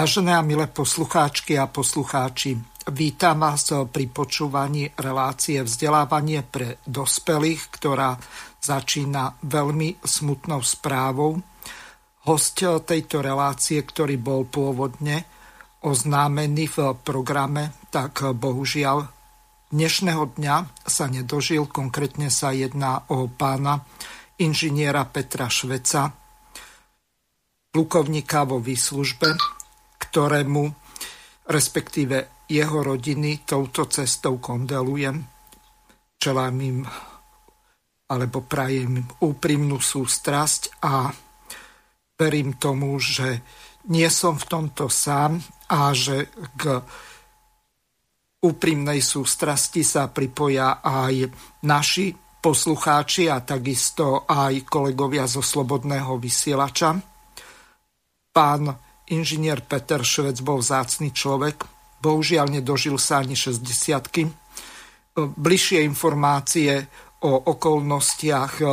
Vážené a milé poslucháčky a poslucháči, vítam vás pri počúvaní relácie vzdelávanie pre dospelých, ktorá začína veľmi smutnou správou. Host tejto relácie, ktorý bol pôvodne oznámený v programe, tak bohužiaľ dnešného dňa sa nedožil. Konkrétne sa jedná o pána inžiniera Petra Šveca, plukovníka vo výslužbe ktorému respektíve jeho rodiny touto cestou kondelujem. Čelám im alebo prajem úprimnú sústrasť a verím tomu, že nie som v tomto sám a že k úprimnej sústrasti sa pripoja aj naši poslucháči a takisto aj kolegovia zo Slobodného vysielača. Pán Inžinier Peter Švec bol vzácný človek, bohužiaľ nedožil sa ani 60 Bližšie informácie o okolnostiach e,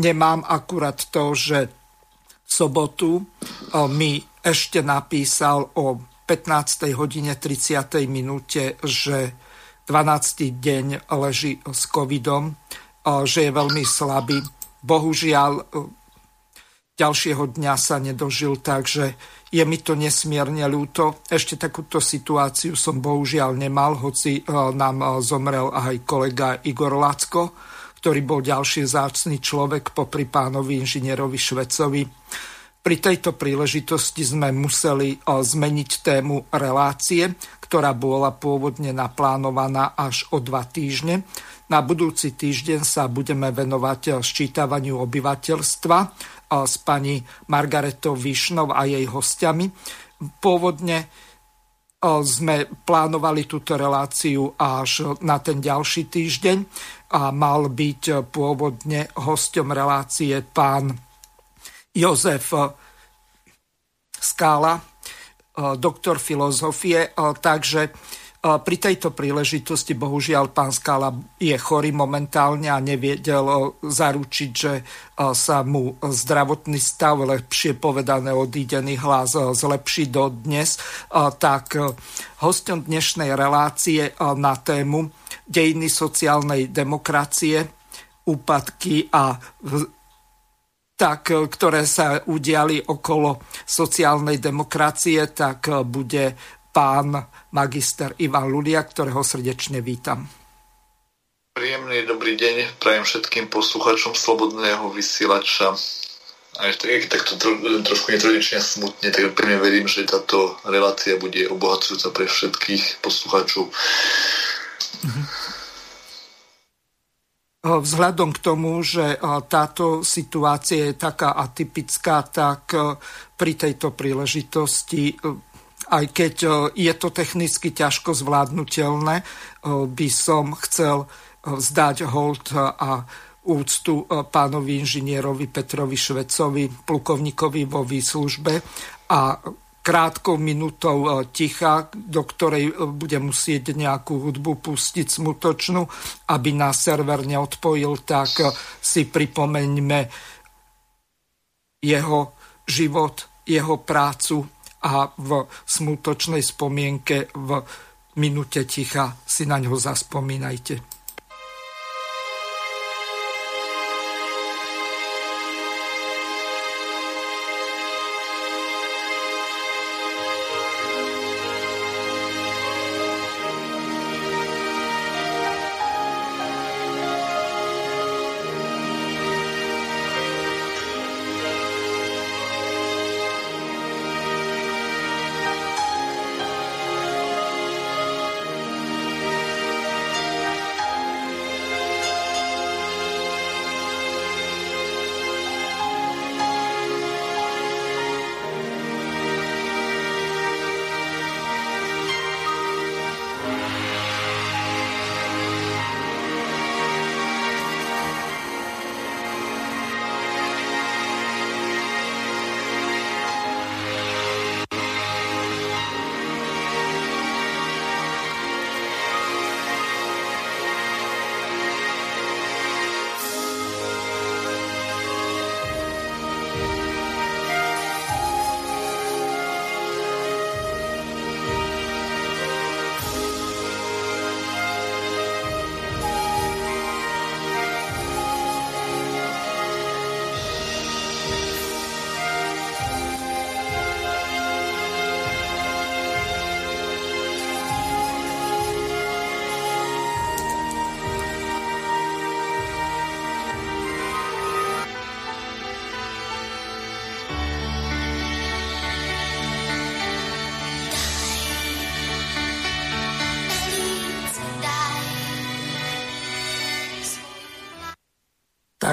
nemám akurát to, že v sobotu e, mi ešte napísal o 15. hodine 30. minúte, že 12. deň leží s covidom, e, že je veľmi slabý. Bohužiaľ, ďalšieho dňa sa nedožil, takže je mi to nesmierne ľúto. Ešte takúto situáciu som bohužiaľ nemal, hoci e, nám e, zomrel aj kolega Igor Lacko, ktorý bol ďalší zácný človek popri pánovi inžinierovi Švecovi. Pri tejto príležitosti sme museli e, zmeniť tému relácie, ktorá bola pôvodne naplánovaná až o dva týždne. Na budúci týždeň sa budeme venovať sčítavaniu obyvateľstva s pani Margaretou Višnov a jej hostiami. Pôvodne sme plánovali túto reláciu až na ten ďalší týždeň a mal byť pôvodne hostom relácie pán Jozef Skála, doktor filozofie, takže pri tejto príležitosti bohužiaľ pán Skala je chorý momentálne a nevedel zaručiť, že sa mu zdravotný stav, lepšie povedané odídený hlas zlepší do dnes. Tak hostom dnešnej relácie na tému dejiny sociálnej demokracie, úpadky a tak, ktoré sa udiali okolo sociálnej demokracie, tak bude pán magister Ivan Lulia, ktorého srdečne vítam. Príjemný dobrý deň prajem všetkým posluchačom Slobodného vysielača. A ešte takto tro, trošku netradične smutne, tak pevne verím, že táto relácia bude obohacujúca pre všetkých posluchačov. Mhm. Vzhľadom k tomu, že táto situácia je taká atypická, tak pri tejto príležitosti aj keď e, je to technicky ťažko zvládnutelné, e, by som chcel e, vzdať hold a úctu pánovi inžinierovi Petrovi Švecovi, plukovníkovi vo výslužbe. A krátkou minútou ticha, do ktorej bude musieť nejakú hudbu pustiť smutočnú, aby nás server neodpojil, tak si pripomeňme jeho život, jeho prácu, a v smutočnej spomienke v minúte ticha si na ňo zaspomínajte.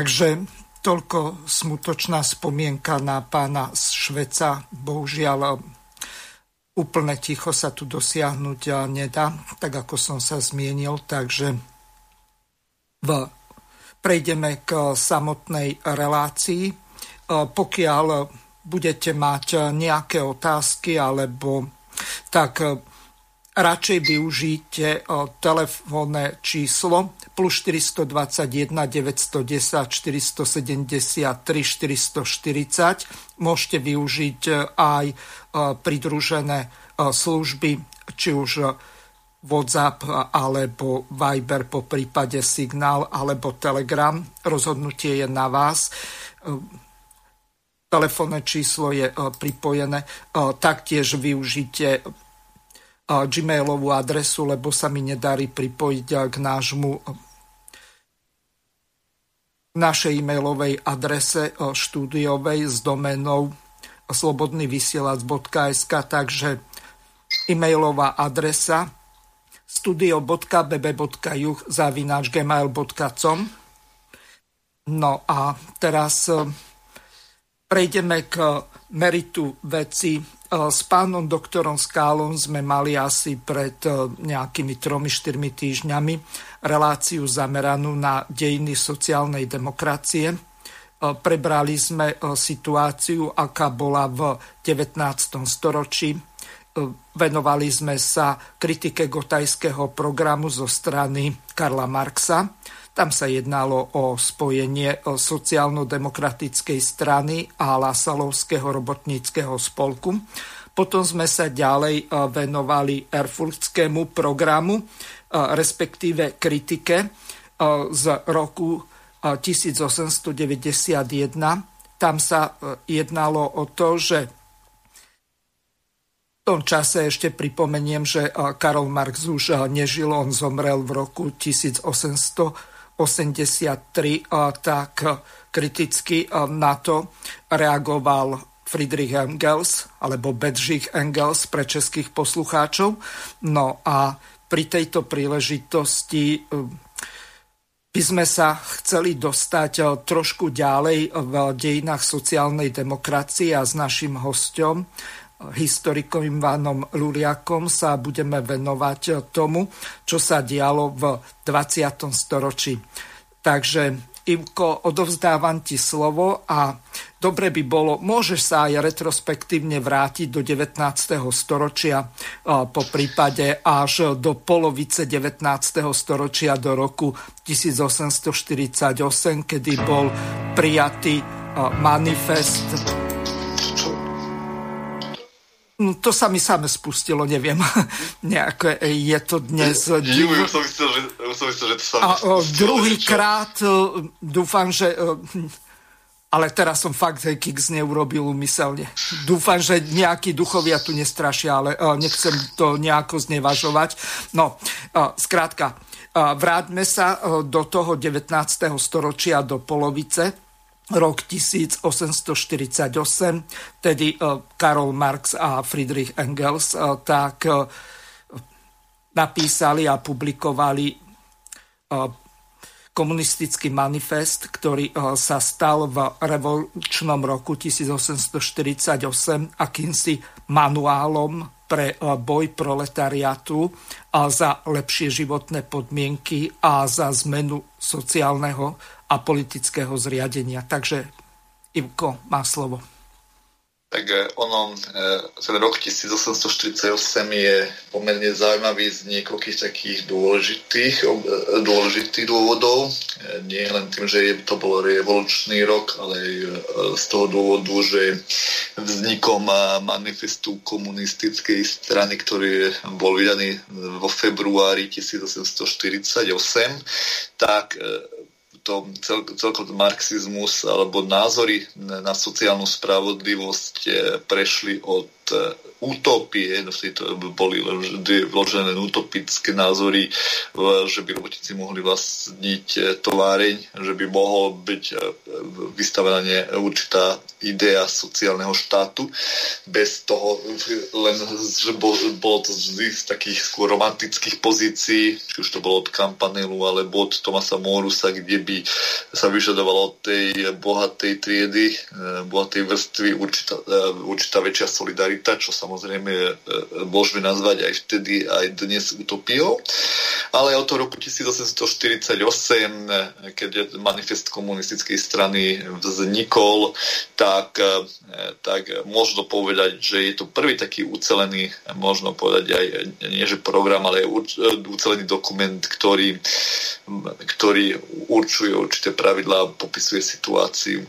Takže toľko smutočná spomienka na pána Šveca. Bohužiaľ, úplne ticho sa tu dosiahnuť nedá, tak ako som sa zmienil. Takže v, prejdeme k samotnej relácii. Pokiaľ budete mať nejaké otázky alebo tak radšej využijte eh, telefónne číslo plus 421 910 473 440. Môžete využiť eh, aj eh, pridružené služby, či už WhatsApp alebo Viber, po prípade Signál alebo Telegram. Rozhodnutie je na vás. Telefónne číslo je pripojené. Taktiež využite gmailovú adresu, lebo sa mi nedarí pripojiť k nášmu našej e-mailovej adrese štúdiovej s domenou slobodnyvysielac.sk takže e-mailová adresa studio.bb.juh zavináč gmail.com No a teraz prejdeme k meritu veci E, s pánom doktorom Skálom sme mali asi pred e, nejakými tromi, štyrmi týždňami reláciu zameranú na dejiny sociálnej demokracie. E, prebrali sme situáciu, aká bola v 19. storočí. Venovali sme sa kritike gotajského programu zo strany Karla Marxa tam sa jednalo o spojenie sociálno-demokratickej strany a Lasalovského robotníckého spolku. Potom sme sa ďalej e, venovali Erfurtskému programu, e, respektíve kritike e, z roku 1891. Tam sa jednalo o to, že v tom čase ešte pripomeniem, že Karol Marx už nežil, on zomrel v roku 1800 83, tak kriticky na to reagoval Friedrich Engels alebo Bedřich Engels pre českých poslucháčov. No a pri tejto príležitosti by sme sa chceli dostať trošku ďalej v dejinách sociálnej demokracie a s našim hostom historikom Ivanom Luriakom sa budeme venovať tomu, čo sa dialo v 20. storočí. Takže Ivko, odovzdávam ti slovo a dobre by bolo, môžeš sa aj retrospektívne vrátiť do 19. storočia, po prípade až do polovice 19. storočia do roku 1848, kedy bol prijatý manifest No, to sa mi same spustilo, neviem. Nejako je to dnes... Div... Už som myslel, že, som myslel, že to sa A druhýkrát dúfam, že... Ale teraz som fakt Kix neurobil umyselne. Dúfam, že nejakí duchovia tu nestrašia, ale nechcem to nejako znevažovať. No, skrátka, vráťme sa do toho 19. storočia, do polovice rok 1848, tedy e, Karol Marx a Friedrich Engels, e, tak e, napísali a publikovali komunistický manifest, ktorý sa stal v revolučnom roku 1848 akýmsi manuálom pre boj proletariatu a za lepšie životné podmienky a za zmenu sociálneho a politického zriadenia. Takže Ivko má slovo. Tak eh, ono, eh, ten rok 1848 je pomerne zaujímavý z niekoľkých takých dôležitých, eh, dôležitých dôvodov. Nie len tým, že to bol revolučný rok, ale aj z toho dôvodu, že vznikom manifestu komunistickej strany, ktorý bol vydaný vo februári 1848, tak to cel, celkový marxizmus alebo názory na sociálnu spravodlivosť eh, prešli od utopie, no boli vložené utopické názory, že by robotníci mohli vlastniť e, továreň, že by mohol byť e, vystavená určitá idea sociálneho štátu, bez toho len, že bolo to z takých skôr romantických pozícií, či už to bolo od Kampanelu alebo od Tomasa Morusa, kde by sa vyžadovalo od tej bohatej triedy, e, bohatej vrstvy určitá, určitá väčšia solidarita, čo samozrejme e, môžeme nazvať aj vtedy, aj dnes utopiou. Ale od toho roku 1848, e, keď manifest komunistickej strany vznikol, tak, e, tak možno povedať, že je to prvý taký ucelený, možno povedať aj nie že program, ale ucelený dokument, ktorý, ktorý určuje určité pravidlá a popisuje situáciu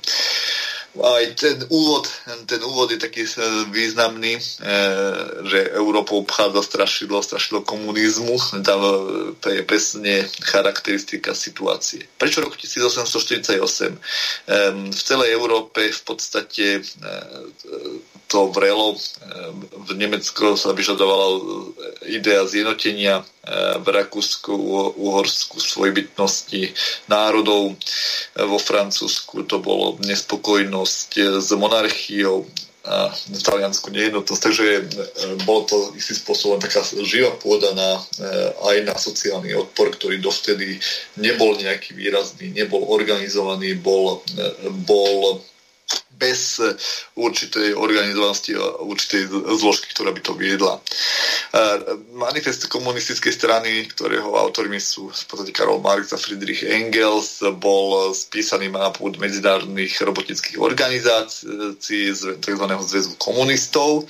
aj ten úvod, ten úvod je taký eh, významný, eh, že Európou obchádza strašidlo, strašidlo komunizmu, tam eh, je presne charakteristika situácie. Prečo rok 1848? V celej Európe v podstate to vrelo. V Nemecku sa vyžadovala idea zjednotenia v Rakúsku, Uhorsku svojbytnosti národov. Vo Francúzsku to bolo nespokojnosť s monarchiou a v Taliansku nejednotnosť. Takže e, bolo to istým spôsobom taká živá pôda na, e, aj na sociálny odpor, ktorý dovtedy nebol nejaký výrazný, nebol organizovaný, bol, bol bez určitej organizovanosti a určitej zložky, ktorá by to viedla. Manifest komunistickej strany, ktorého autormi sú v podstate Karol Marx a Friedrich Engels, bol spísaný na pôd medzinárodných robotnických organizácií z tzv. zväzu komunistov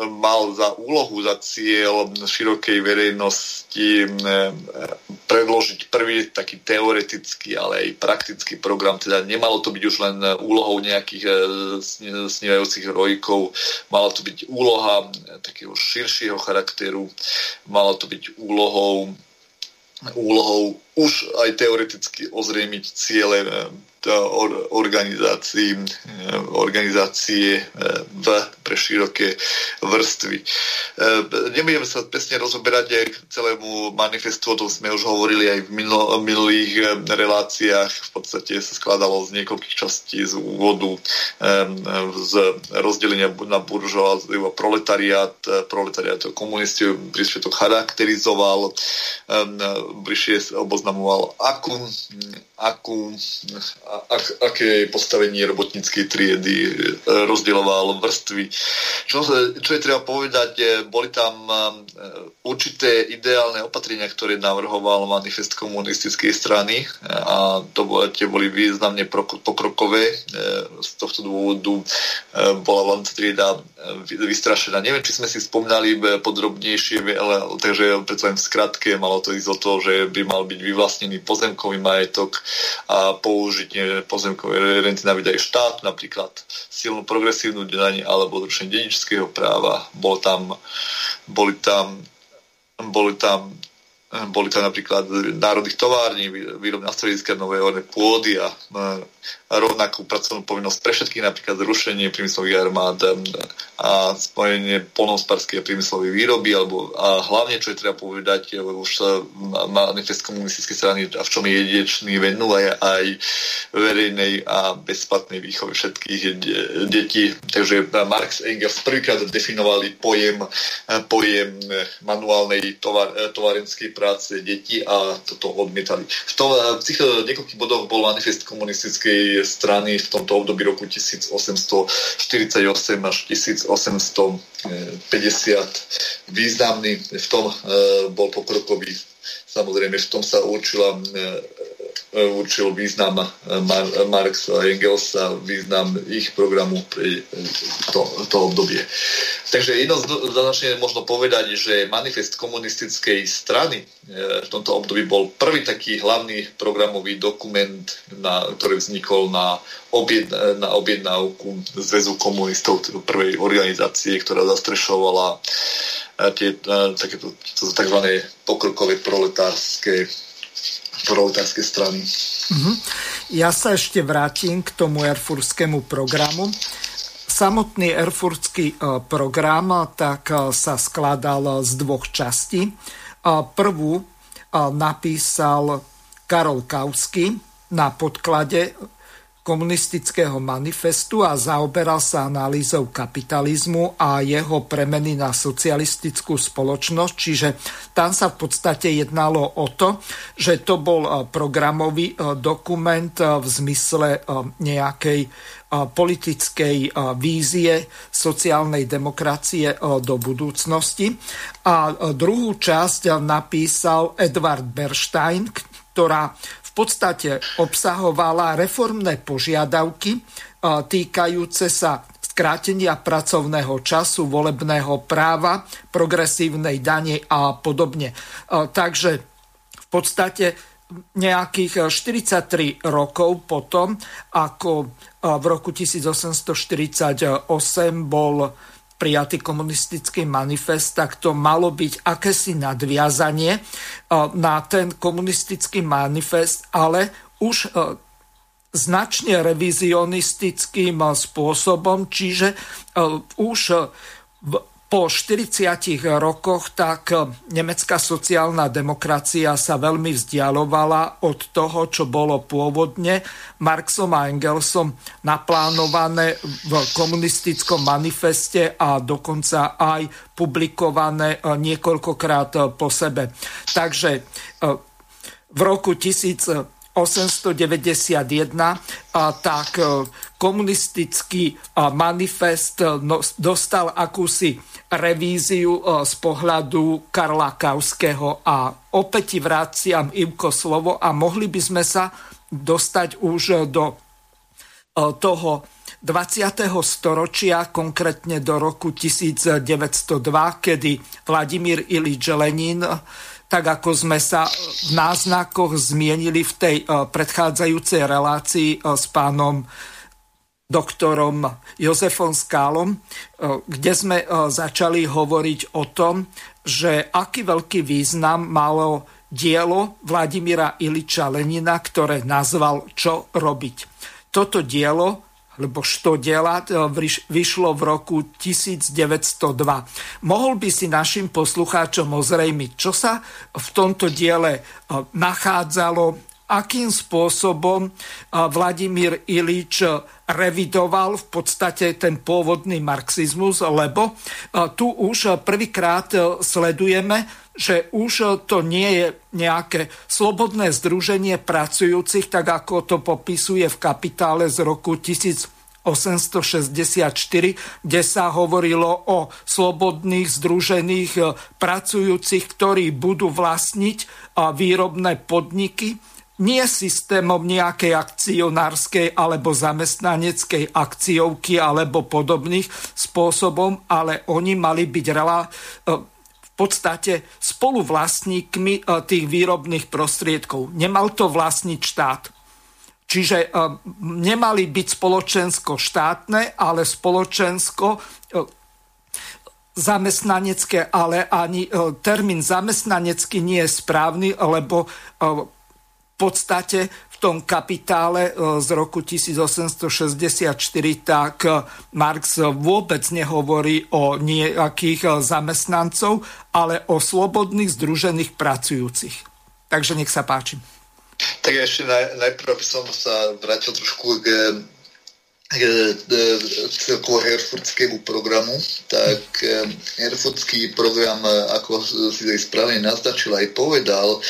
mal za úlohu, za cieľ širokej verejnosti predložiť prvý taký teoretický, ale aj praktický program. Teda nemalo to byť už len úlohou nejakých e, snívajúcich rojkov, malo to byť úloha takého širšieho charakteru, malo to byť úlohou úlohou už aj teoreticky ozrejmiť ciele organizácií, eh, organizácie eh, v, pre široké vrstvy. Eh, nebudeme sa presne rozoberať aj k celému manifestu, o tom sme už hovorili aj v minulých reláciách. V podstate sa skladalo z niekoľkých častí z úvodu z rozdelenia na buržoáziu a proletariát. Proletariát komunisti bližšie to charakterizoval, bližšie oboznamoval, akú, akú ak, aké postavenie robotníckej triedy, e, rozdieloval vrstvy. Čo, čo je treba povedať, boli tam e, určité ideálne opatrenia, ktoré navrhoval manifest komunistickej strany a to boli, tie boli významne pokrokové. Z tohto dôvodu bola len trieda vystrašená. Neviem, či sme si spomínali podrobnejšie, ale, takže predsa len v skratke malo to ísť o to, že by mal byť vyvlastnený pozemkový majetok a použiť pozemkové renty naviť aj štát, napríklad silnú progresívnu daň alebo zrušenie dedičského práva. Bol tam, boli tam, boli tam boli tam napríklad národných tovární, výrobné strediska, nové orné pôdy a rovnakú pracovnú povinnosť pre všetkých, napríklad zrušenie priemyslových armád a spojenie polnohospodárskej a priemyslovej výroby, alebo a hlavne, čo je treba povedať, už sa manifest komunistickej strany a v čom je jedinečný venuje aj verejnej a bezplatnej výchove všetkých detí. Takže Marx a Engels prvýkrát definovali pojem, pojem manuálnej tovar, tovarenskej práce detí a toto odmietali. V, tom, v tých niekoľkých bodoch bol manifest komunistickej strany v tomto období roku 1848 až 1850 významný. V tom e, bol pokrokový. Samozrejme, v tom sa určila e, určil význam Marxa a Engelsa, význam ich programu pre to, to obdobie. Takže jednoznačne možno povedať, že manifest komunistickej strany e, v tomto období bol prvý taký hlavný programový dokument, na, ktorý vznikol na, objedna, na objednávku Zväzu komunistov, prvej organizácie, ktorá zastrešovala e, tie e, takéto tzv. pokrokové proletárske proletárskej strany. Uh-huh. Ja sa ešte vrátim k tomu erfurskému programu. samotný erfurtský program tak sa skladal z dvoch častí. Prvú napísal Karol Kausky na podklade komunistického manifestu a zaoberal sa analýzou kapitalizmu a jeho premeny na socialistickú spoločnosť. Čiže tam sa v podstate jednalo o to, že to bol e, programový e, dokument e, v zmysle nejakej politickej vízie sociálnej demokracie do budúcnosti. A druhú časť napísal Edward Bernstein, ktorá podstate obsahovala reformné požiadavky e, týkajúce sa skrátenia pracovného času, volebného práva, progresívnej dane a podobne. E, takže v podstate nejakých 43 rokov potom, ako e, v roku 1848 bol prijatý komunistický manifest, tak to malo byť akési nadviazanie e, na ten komunistický manifest, ale už e, značne revizionistickým spôsobom, čiže e, už po 40 rokoch tak nemecká sociálna demokracia sa veľmi vzdialovala od toho, čo bolo pôvodne Marxom a Engelsom naplánované v komunistickom manifeste a dokonca aj publikované niekoľkokrát po sebe. Takže e, v roku 1891 tak e, komunistický manifest no, dostal akúsi revíziu e, z pohľadu Karla Kauského a opäť vraciam Imko slovo a mohli by sme sa dostať už do e, toho 20. storočia, konkrétne do roku 1902, kedy Vladimír Ilič Lenin, tak ako sme sa v náznakoch zmienili v tej e, predchádzajúcej relácii s pánom doktorom Jozefom Skálom, e, kde sme e, začali hovoriť o tom, že aký veľký význam malo dielo Vladimíra Iliča Lenina, ktoré nazval Čo robiť. Toto dielo lebo što delať, vyšlo v roku 1902. Mohol by si našim poslucháčom ozrejmiť, čo sa v tomto diele e, nachádzalo, akým spôsobom Vladimír Ilič revidoval v podstate ten pôvodný marxizmus, lebo tu už prvýkrát sledujeme, že už to nie je nejaké slobodné združenie pracujúcich, tak ako to popisuje v kapitále z roku 1864, kde sa hovorilo o slobodných združených pracujúcich, ktorí budú vlastniť výrobné podniky. Nie systémom nejakej akcionárskej alebo zamestnaneckej akciovky alebo podobných spôsobom, ale oni mali byť rela, e, podstate spoluvlastníkmi e, tých výrobných prostriedkov. Nemal to vlastniť štát. Čiže e, nemali byť spoločensko štátne, ale spoločensko zamestnanecké, ale ani termín zamestnanecký nie je správny, lebo podstate v tom kapitále e, z roku 1864 tak e, Marx vôbec nehovorí o nejakých e, zamestnancov, ale o slobodných združených pracujúcich. Takže nech sa páči. Tak ešte naj, najprv som sa vrátil trošku k celkovo herfurtskému programu, tak herfurtský program, ako si aj správne naznačil aj povedal,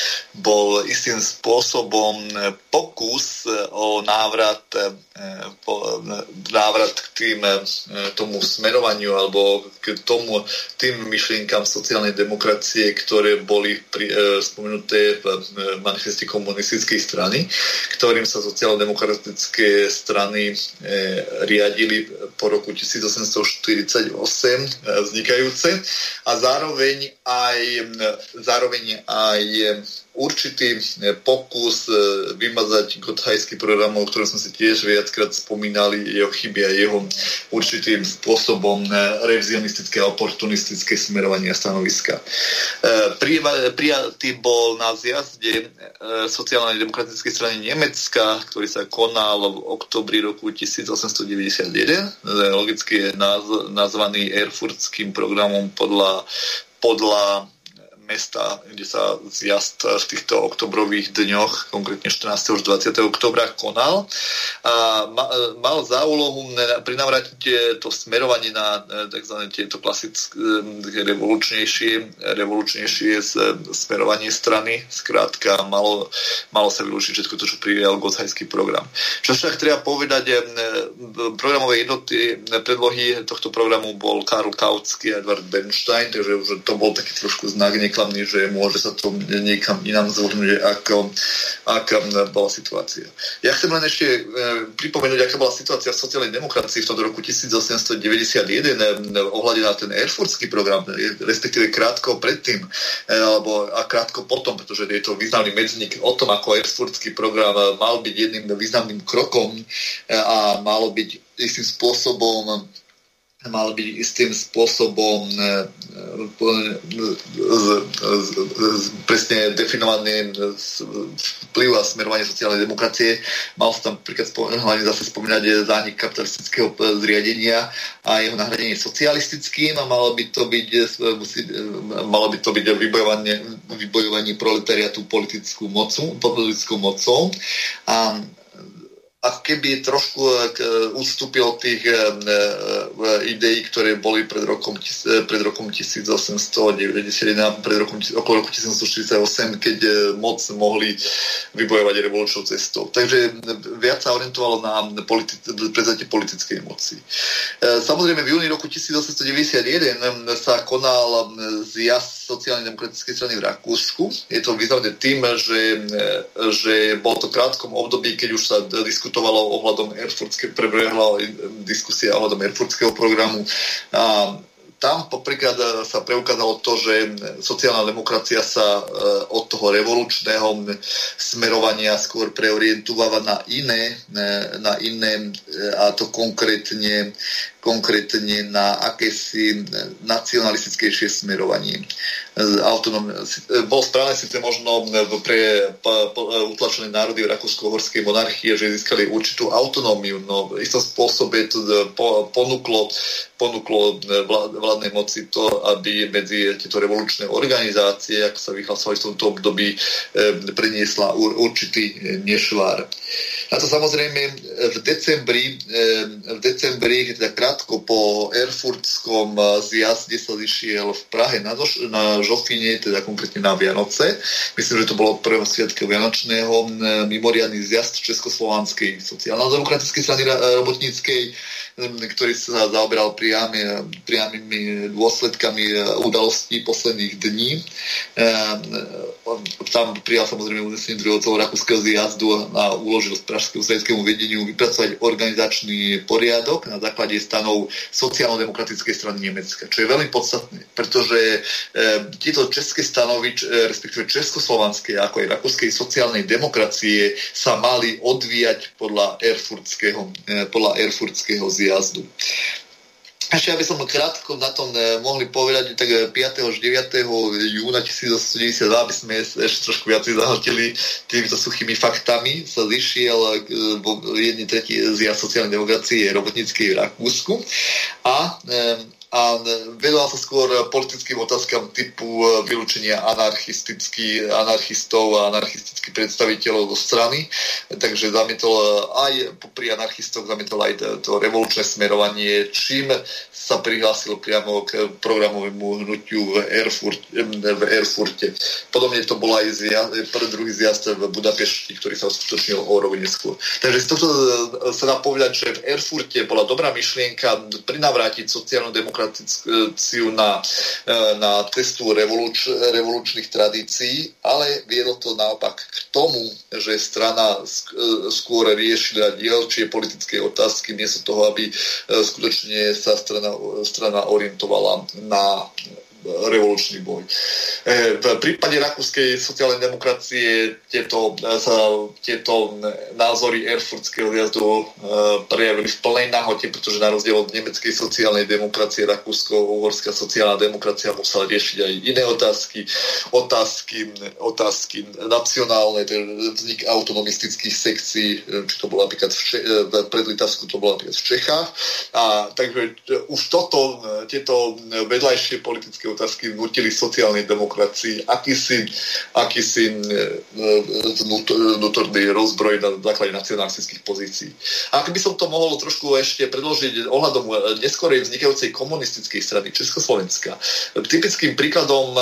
bol istým spôsobom pokus o návrat, návrat k tým, tomu smerovaniu alebo k tomu, tým myšlienkam sociálnej demokracie, ktoré boli pri, spomenuté v manifeste komunistickej strany, ktorým sa sociálno-demokratické strany riadili po roku 1848 eh, vznikajúce. A zároveň aj, zároveň aj určitý pokus vymazať gothajský program, o ktorom sme si tiež viackrát spomínali, jeho chyby a jeho určitým spôsobom revizionistické a oportunistické smerovanie a stanoviska. Prijatý bol na zjazde sociálnej demokratickej strany Nemecka, ktorý sa konal v oktobri roku 1891. Logicky je nazvaný Erfurtským programom podľa podľa mesta, kde sa zjazd v týchto oktobrových dňoch, konkrétne 14. až 20. oktobra konal. A mal za úlohu prinavrátiť to smerovanie na tzv. tieto klasické revolučnejšie, revolučnejšie smerovanie strany. Skrátka, malo, malo sa vylúčiť všetko to, čo prijal Gotthajský program. Čo však treba povedať, programové jednoty predlohy tohto programu bol Karl Kautsky a Edward Bernstein, takže už to bol taký trošku znak reklamný, že môže sa to niekam inám zvrhnúť, ako, aká bola situácia. Ja chcem len ešte e, pripomenúť, aká bola situácia v sociálnej demokracii v tom roku 1891 e, ohľade na ten Erfurtský program, e, respektíve krátko predtým, alebo a krátko potom, pretože je to významný medzník o tom, ako Erfurtský program mal byť jedným významným krokom a malo byť istým spôsobom mal byť istým spôsobom e, e, presne definovaný vplyv a smerovanie sociálnej demokracie. Mal sa tam príklad hlavne zase spomínať zánik kapitalistického zriadenia a jeho nahradenie socialistickým a malo by to byť, musí, malo by to byť vybojovanie, vybojovanie proletariatu politickou mocou, politickou mocou. A ako keby trošku ustúpil od tých e, e, ideí, ktoré boli pred rokom, e, pred rokom 1891, pred rokom, okolo roku 1848, keď moc mohli vybojovať revolučnou cestou. Takže viac sa orientovalo na politi- prevzatie politickej moci. Samozrejme, v júni roku 1891 sa konal zjazd sociálnej demokratickej strany v Rakúsku. Je to významné tým, že, že bolo to krátkom období, keď už sa diskutovalo ohľadom Erfurtskej, prebehla diskusia ohľadom Erfurtského programu. A tam popríklad e, sa preukázalo to, že sociálna demokracia sa e, od toho revolučného smerovania skôr preorientováva na iné, e, na iné a to konkrétne konkrétne na akési nacionalistickejšie smerovanie. Bol správne síce možno pre utlačené národy v Rakúsko-Horskej monarchie, že získali určitú autonómiu, no v istom spôsobe to ponúklo, ponúklo vládnej moci to, aby medzi tieto revolučné organizácie, ako sa vyhlasovali v tomto období, priniesla určitý nešvár. A to samozrejme v decembri, v decembri, teda krátko po Erfurtskom zjazde sa zišiel v Prahe na, Doš- na Žofine, teda konkrétne na Vianoce. Myslím, že to bolo prvého sviatka Vianočného mimoriadný zjazd Československej sociálno-demokratickej strany robotníckej ktorý sa zaoberal priamy, priamými dôsledkami udalostí posledných dní. Tam prijal samozrejme unesenie druhého celorakúskeho zjazdu a uložil pražskému sovietskému vedeniu vypracovať organizačný poriadok na základe stanov sociálno-demokratickej strany Nemecka, čo je veľmi podstatné, pretože e, tieto české stanovy, respektíve českoslovanské, ako aj rakúskej sociálnej demokracie sa mali odvíjať podľa erfurtského, podľa erfurtského zjazdu. Ešte aby som krátko na tom eh, mohli povedať, tak 5. Eh, až 9. júna 1892, aby sme ešte trošku viac zahltili týmito suchými faktami, sa zišiel eh, jedný tretí zjazd sociálnej demokracie robotníckej v Rakúsku a a venoval sa skôr politickým otázkam typu vylúčenia anarchistov a anarchistických predstaviteľov do strany. Takže zamietol aj pri anarchistoch zamietol aj to revolučné smerovanie, čím sa prihlásil priamo k programovému hnutiu v, Erfurt, v Erfurte. Podobne to bol aj prvý druhý zjazd v Budapešti, ktorý sa uskutočnil o rok neskôr. Takže z tohto sa dá povedať, že v Erfurte bola dobrá myšlienka prinavrátiť sociálnu demokraciu demokraciu na, e, na testu revoluč, revolučných tradícií, ale viedlo to naopak k tomu, že strana e, skôr riešila dielčie politické otázky, miesto toho, aby e, skutočne sa strana, strana orientovala na revolučný boj. V prípade rakúskej sociálnej demokracie tieto, tieto názory Erfurtského zjazdu prejavili v plnej nahote, pretože na rozdiel od nemeckej sociálnej demokracie Rakúsko-Uhorská sociálna demokracia musela riešiť aj iné otázky, otázky, otázky nacionálne, vznik autonomistických sekcií, či to bolo napríklad v, Če- v predlitavsku, to bolo napríklad v Čechách. A takže už toto, tieto vedľajšie politické otázky vnútili sociálnej demokracii akýsi, akýsi e, vnútorný rozbroj na základe nacionalistických pozícií. A ak by som to mohol trošku ešte predložiť ohľadom e, neskorej vznikajúcej komunistickej strany Československa. Typickým príkladom e,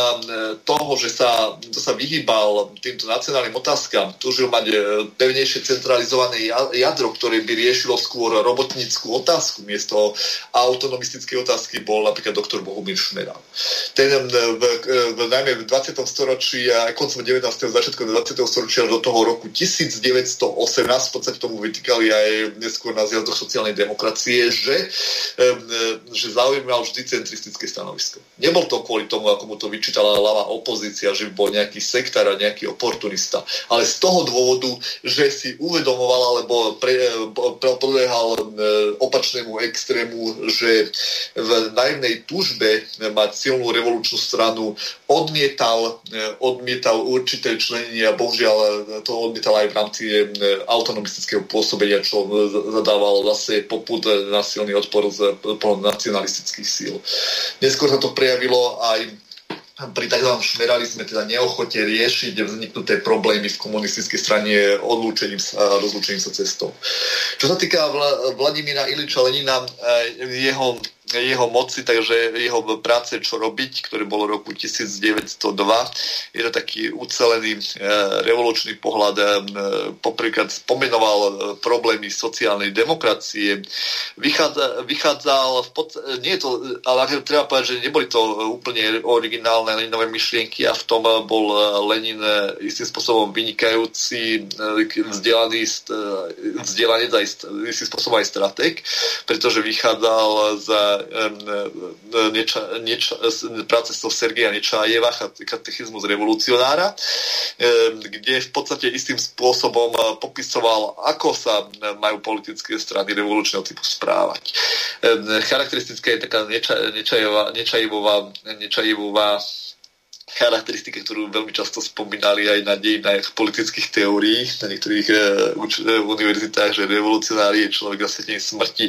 toho, že sa, to sa vyhýbal týmto nacionálnym otázkam, túžil mať pevnejšie centralizované jadro, ktoré by riešilo skôr robotníckú otázku miesto autonomistickej otázky, bol napríklad doktor Bohumír Šmeral. Ten v, v, najmä v 20. storočí a koncom 19. začiatkom 20. storočia do toho roku 1918 v podstate tomu vytýkali aj neskôr na zjazdoch sociálnej demokracie, že, že zaujímal vždy centristické stanovisko. Nebol to kvôli tomu, ako mu to vyčítala ľavá opozícia, že bol nejaký sektár a nejaký oportunista, ale z toho dôvodu, že si uvedomoval alebo pre, pre, podliehal e, opačnému extrému, že v naivnej túžbe mať silnú revolučnú stranu odmietal, e, odmietal určité členenia, bohužiaľ to odmietal aj v rámci e, autonomistického pôsobenia, čo zadával zase poput na silný odpor z nacionalistických síl. Neskôr sa to prejavilo aj pri tzv. šmeralizme teda neochote riešiť vzniknuté problémy v komunistickej strane odlúčením sa, rozlúčením sa cestou. Čo sa týka Vladimíra Iliča Lenina, eh, jeho jeho moci, takže jeho práce Čo robiť, ktoré bolo roku 1902. Je to taký ucelený e, revolučný pohľad. E, popríklad spomenoval e, problémy sociálnej demokracie. Vychádza, vychádzal, v pod, nie je to, ale treba povedať, že neboli to úplne originálne Leninové myšlienky a v tom bol Lenin istým spôsobom vynikajúci, vzdelaný, vzdelaný aj istým spôsobom aj strateg, pretože vychádzal z neča, neča, práce so Sergeja Nečájeva, katechizmus revolucionára, kde v podstate istým spôsobom popisoval, ako sa majú politické strany revolučného typu správať. Charakteristická je taká Nečajevová, Nečajevová charakteristika, ktorú veľmi často spomínali aj na dejinách politických teórií na niektorých e, uč- e, univerzitách, že revolucionári je človek zasvetení smrti,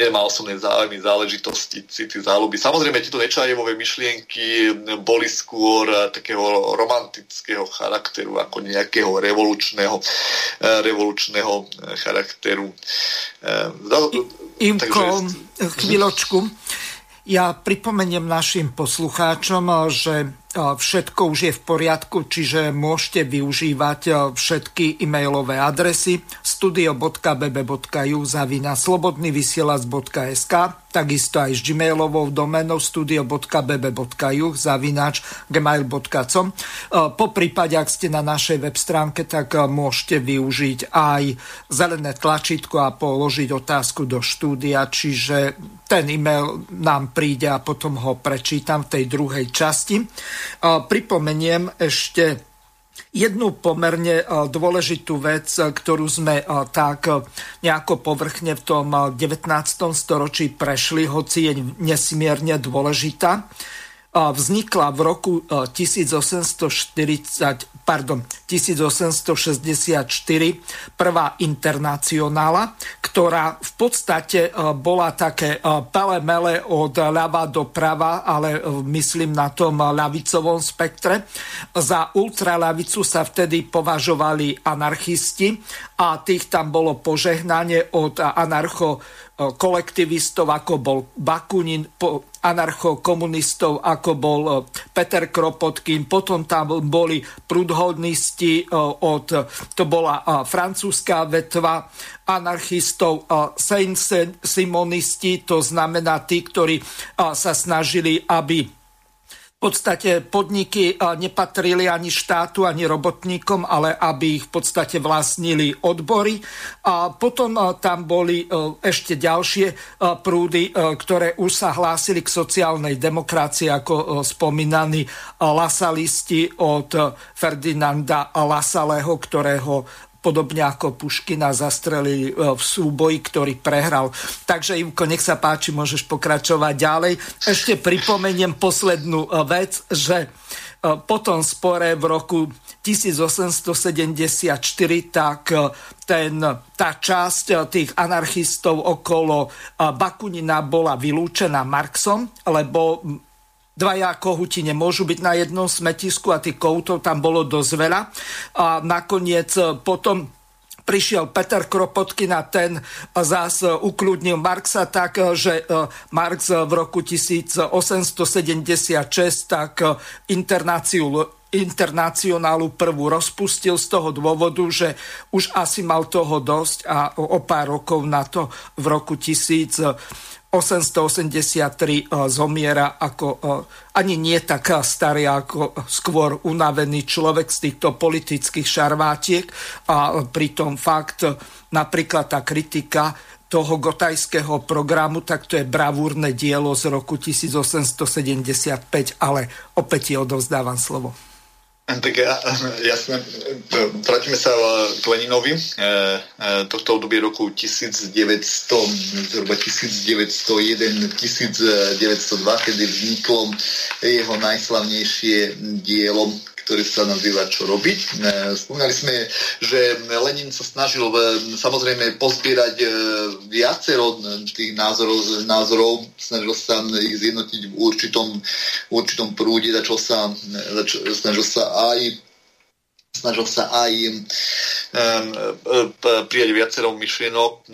nemá osobné záujmy, záležitosti, city, záľuby. Samozrejme, tieto nečajevové myšlienky boli skôr e, takého romantického charakteru ako nejakého revolučného, e, revolučného charakteru. E, Imko, chvíľočku. Ja pripomeniem našim poslucháčom, že všetko už je v poriadku, čiže môžete využívať všetky e-mailové adresy studio.bb.ju zavina slobodnyvysielac.sk takisto aj s gmailovou domenou studio.bb.ju zavinač gmail.com Po prípade, ak ste na našej web stránke, tak môžete využiť aj zelené tlačítko a položiť otázku do štúdia, čiže ten e-mail nám príde a potom ho prečítam v tej druhej časti. Pripomeniem ešte jednu pomerne dôležitú vec, ktorú sme tak nejako povrchne v tom 19. storočí prešli, hoci je nesmierne dôležitá vznikla v roku 1840, pardon, 1864 prvá internacionála, ktorá v podstate bola také pele-mele od ľava do prava, ale myslím na tom ľavicovom spektre. Za ultraľavicu sa vtedy považovali anarchisti a tých tam bolo požehnanie od anarcho kolektivistov, ako bol Bakunin, anarchokomunistov, ako bol e, Peter Kropotkin, potom tam boli prudhodnisti, e, od, to bola e, francúzska vetva anarchistov, Saint-Simonisti, to znamená tí, ktorí sa snažili, aby podstate podniky nepatrili ani štátu, ani robotníkom, ale aby ich v podstate vlastnili odbory. A potom tam boli ešte ďalšie prúdy, ktoré už sa hlásili k sociálnej demokracii, ako spomínaní lasalisti od Ferdinanda Lasalého, ktorého podobne ako Puškina zastrelili e, v súboji, ktorý prehral. Takže Ivko, nech sa páči, môžeš pokračovať ďalej. Ešte pripomeniem poslednú e, vec, že e, po tom spore v roku 1874 tak ten, tá časť tých anarchistov okolo Bakunina bola vylúčená Marxom, lebo dvaja kohuti nemôžu byť na jednom smetisku a tých kohutov tam bolo dosť veľa. A nakoniec e, potom prišiel Peter Kropotkin a ten zás ukludnil Marxa tak, e, že e, Marx v roku 1876 tak internaciu internacionálu prvú rozpustil z toho dôvodu, že už asi mal toho dosť a o pár rokov na to v roku 1000 883 eh, zomiera ako eh, ani nie tak starý, ako skôr unavený človek z týchto politických šarvátiek a pritom fakt napríklad tá kritika toho gotajského programu, tak to je bravúrne dielo z roku 1875, ale opäť ti odovzdávam slovo. Tak ja, jasne, vrátime sa k Leninovi. E, e, tohto obdobie roku 1900, zhruba 1901, 1902, kedy vzniklo jeho najslavnejšie dielo ktorý sa nazýva Čo robiť. E, spomínali sme, že Lenin sa snažil e, samozrejme pozbierať e, viacero tých názorov, názorov snažil sa ich zjednotiť v určitom, v určitom prúde, začal sa, začal, snažil sa aj snažil sa aj um, prijať viacero myšlienok.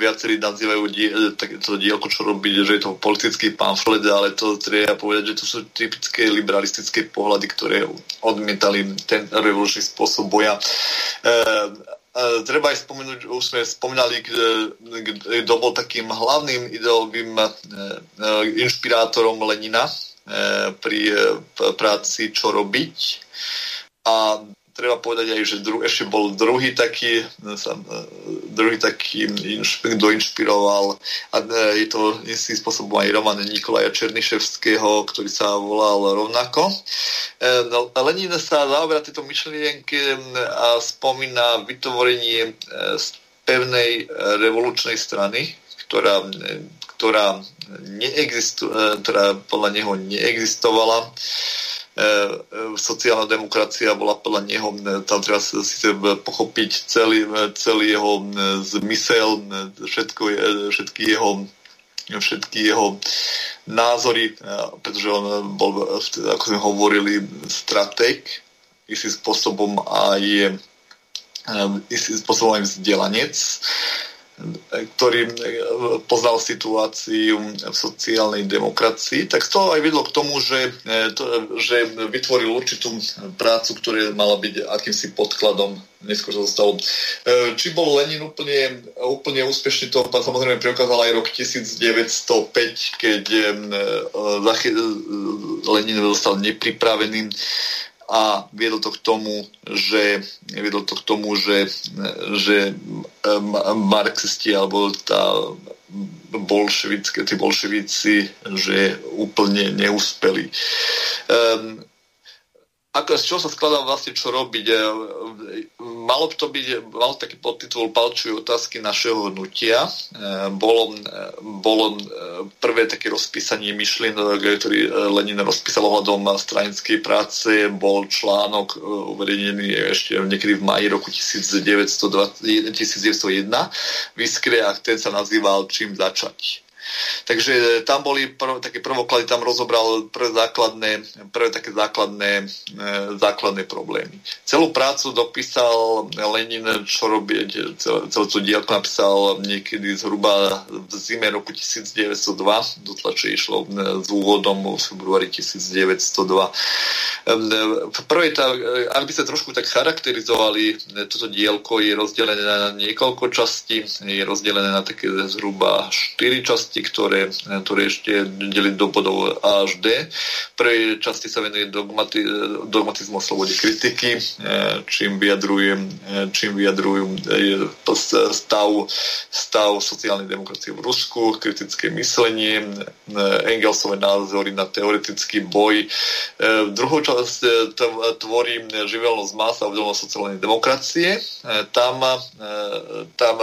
Viacerí nazývajú die, to dielko, čo robiť, že je to politický pamflet, ale to treba povedať, že to sú typické liberalistické pohľady, ktoré odmietali ten revolučný spôsob boja. Um, treba aj spomenúť, už sme spomínali, kto bol takým hlavným ideovým inšpirátorom Lenina pri práci Čo robiť. A treba povedať aj, že dru, ešte bol druhý taký, sa, druhý taký, kto inšpiroval a e, je to istým spôsobom aj roman Nikolaja Černiševského, ktorý sa volal rovnako. E, no, Lenin sa zaoberá tieto myšlienky a spomína vytvorenie e, pevnej revolučnej strany, ktorá, ktorá, neexistu, ktorá podľa neho neexistovala E, e, sociálna demokracia bola podľa neho, e, tam treba síce pochopiť celý, celý jeho zmysel, všetko, všetky jeho všetky jeho názory, pretože on bol, ako sme hovorili, strateg, istým spôsobom aj istým spôsobom aj vzdelanec ktorý e, poznal situáciu v sociálnej demokracii, tak to aj vedlo k tomu, že, e, že vytvoril určitú prácu, ktorá mala byť akýmsi podkladom neskôr sa zostalo. E, či bol Lenin úplne, úplne úspešný, to samozrejme preukázal aj rok 1905, keď Lenin dostal nepripraveným a viedlo to k tomu, že, viedlo to k tomu, že, že marxisti alebo tá bolševické, tí bolševici, že úplne neúspeli. Um, ako, z čoho sa skladá vlastne čo robiť? E, malo by to byť, malo taký podtitul Palčujú otázky našeho hnutia. E, bolo, e, bolo prvé také rozpísanie myšlienok, ktorý Lenin rozpísal ohľadom stranickej práce, bol článok uverejnený ešte niekedy v maji roku 1920, 1901 v Iskre a ten sa nazýval Čím začať. Takže e, tam boli prv, také prvoklady, tam rozobral prvé základné, prvé také základné, e, základné problémy. Celú prácu dopísal Lenin, čo robí, celú, celú tú dielku napísal niekedy zhruba v zime roku 1902, do tlače išlo e, s úvodom v februári 1902. V prvej, tá, ak by sa trošku tak charakterizovali, toto dielko je rozdelené na niekoľko častí, je rozdelené na také zhruba 4 časti, časti, ktoré, ktoré ešte deli do bodov A až D. Prvej časti sa venuje dogmati, dogmatizmu slobode kritiky, čím vyjadrujem, čím vyjadrujem stav, stav sociálnej demokracie v Rusku, kritické myslenie, Engelsové názory na teoretický boj. Druhou časť tvorí živelnosť masa a sociálnej demokracie. Tam, tam,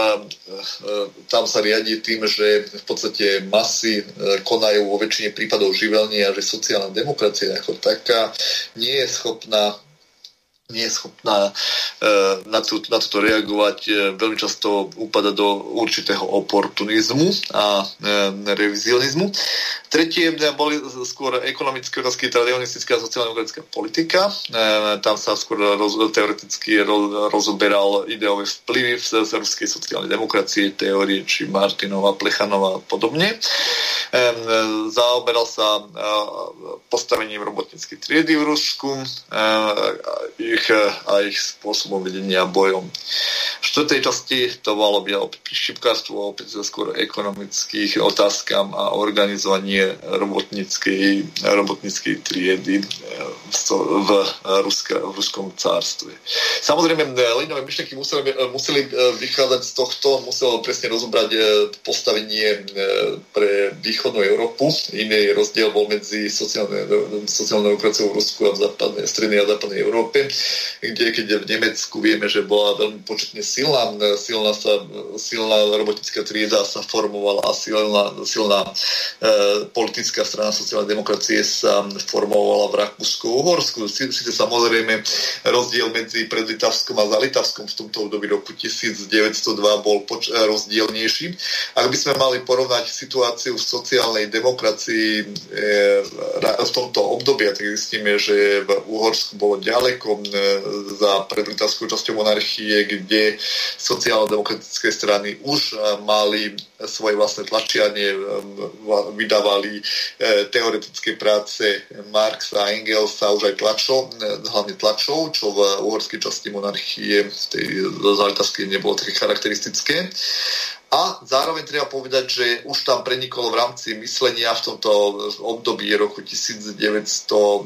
tam sa riadi tým, že v podstate masy e, konajú vo väčšine prípadov živelne a že sociálna demokracia ako taká nie je schopná nie je schopná e, na, tú, na toto reagovať, e, veľmi často upada do určitého oportunizmu a revizionizmu. Tretie boli skôr ekonomické otázky, tradicionistická a sociálno-demokratická politika. Tam sa skôr roz, teoreticky roz, rozoberal ideové vplyvy v ruskej sociálnej demokracie, teórie či Martinova, Plechanova a podobne. Zaoberal sa postavením robotníckej triedy v Rusku, ich, a ich spôsobom vedenia bojom. V štvrtej časti to malo byť šipkárstvo, opäť skôr ekonomických otázkam a organizovanie robotníckej, robotníckej triedy v, Ruska, v ruskom cárstve. Samozrejme, Leninové myšlenky museli, museli vychádzať z tohto, muselo presne rozobrať postavenie pre východnú Európu. Iný rozdiel bol medzi sociálnou demokraciou v Rusku a v západnej, strednej a západnej Európe kde keď v Nemecku vieme, že bola veľmi početne silná, silná, sa, silná robotnická trieda sa formovala a silná, silná e, politická strana sociálnej demokracie sa formovala v Rakúsku-Uhorsku. Sice samozrejme rozdiel medzi predlitavskom a zalitavskom v tomto období roku 1902 bol poč- rozdielnejší. Ak by sme mali porovnať situáciu v sociálnej demokracii e, v tomto období, tak zistíme, že v Uhorsku bolo ďaleko za predlitavskou časťou monarchie, kde sociálno-demokratické strany už mali svoje vlastné tlačianie, vydávali teoretické práce Marxa a Engelsa už aj tlačov, hlavne tlačov, čo v uhorskej časti monarchie v tej zalitavskej nebolo také charakteristické. A zároveň treba povedať, že už tam prenikolo v rámci myslenia v tomto období roku 1902,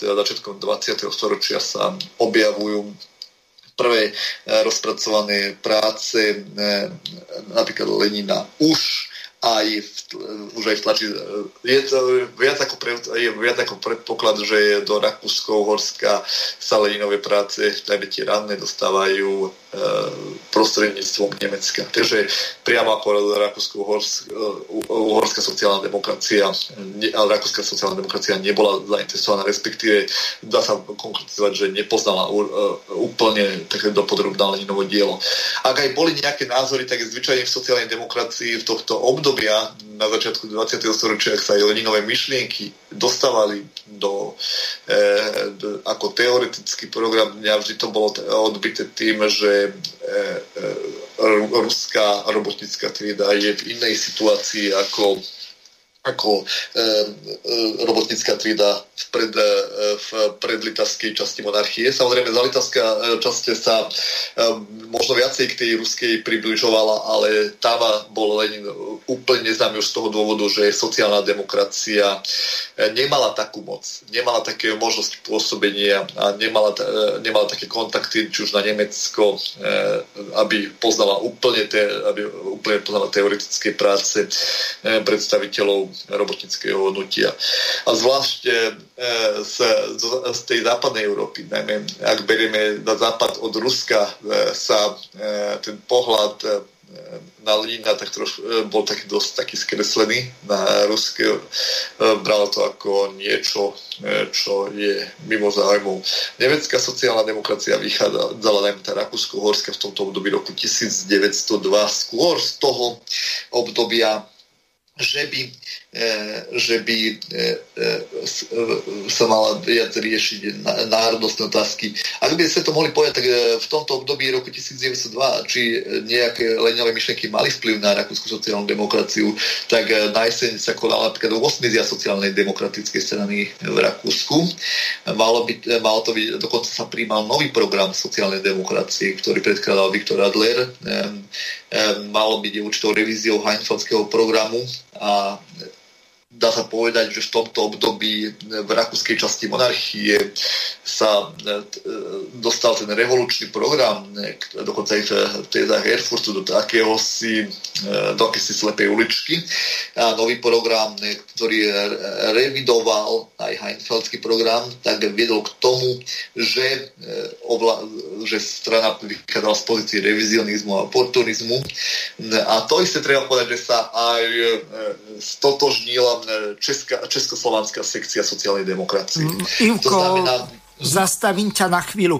teda začiatkom 20. storočia sa objavujú prvé eh, rozpracované práce eh, napríklad Lenina už aj v, už aj v tlači. Je to viac ako, pre, je viac ako predpoklad, že do Rakúsko-Horska sa Leninové práce, najmä tie ranné, dostávajú e, prostredníctvom Nemecka. Takže priamo ako Rakúsko-Uhorská sociálna demokracia, ne, ale Rakúska sociálna demokracia nebola zainteresovaná, respektíve dá sa konkretizovať, že nepoznala uh, úplne také dopodrobná Leninovo dielo. Ak aj boli nejaké názory, tak zvyčajne v sociálnej demokracii v tohto období obdobia na začiatku 20. storočia sa aj Leninové myšlienky dostávali do, e, do, ako teoretický program dňa, vždy to bolo odbité tým, že e, e, ruská robotnická trieda je v inej situácii ako ako e, e, robotnická trída v, pred, e, v predlitavskej časti monarchie. Samozrejme, zalitavská e, časť sa e, možno viacej k tej ruskej približovala, ale tam bol Lenin úplne neznámy už z toho dôvodu, že sociálna demokracia e, nemala takú moc, nemala také možnosť pôsobenia a nemala, e, nemala také kontakty, či už na Nemecko, e, aby poznala úplne, te, aby úplne poznala teoretické práce e, predstaviteľov robotnického hnutia. A zvlášť e, z, z tej západnej Európy, najmä ak berieme na západ od Ruska, e, sa e, ten pohľad na Lenina tak trošku e, bol taký dosť taký skreslený na ruské. Bral to ako niečo, čo je mimo záujmov. Nemecká sociálna demokracia vychádzala najmä tá Rakúsko-Horská v tomto období roku 1902 skôr z toho obdobia že by že by sa mala viac riešiť národnostné otázky. Ak by ste to mohli povedať, tak v tomto období roku 1902, či nejaké leňové myšlenky mali vplyv na rakúsku sociálnu demokraciu, tak na jeseň sa konala napríklad 8. sociálnej demokratickej strany v Rakúsku. Malo, by, malo to byť, dokonca sa príjmal nový program sociálnej demokracie, ktorý predkladal Viktor Adler. Malo byť určitou revíziou Heinfeldského programu a dá sa povedať, že v tomto období v rakúskej časti monarchie sa e, dostal ten revolučný program, dokonca aj v tézach Erfurtu do takého si, e, do akési slepej uličky. A nový program, ktorý revidoval aj Heinfeldský program, tak viedol k tomu, že, e, ovla, že strana vychádzala z pozície revizionizmu a oportunizmu. A to isté treba povedať, že sa aj stotožnila Česká, Československá sekcia sociálnej demokracie. Mm, Ivko, to znamená, Zastavím ťa na chvíľu.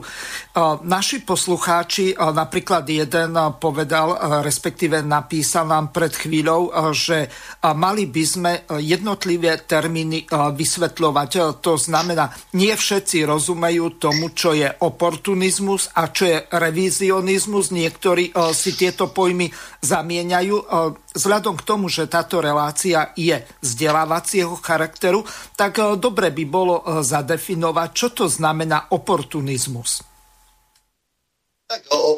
Naši poslucháči, napríklad jeden povedal, respektíve napísal nám pred chvíľou, že mali by sme jednotlivé termíny vysvetľovať. To znamená, nie všetci rozumejú tomu, čo je oportunizmus a čo je revizionizmus. Niektorí si tieto pojmy zamieňajú. Vzhľadom k tomu, že táto relácia je vzdelávacieho charakteru, tak dobre by bolo zadefinovať, čo to znamená znamená oportunizmus? Tak, o,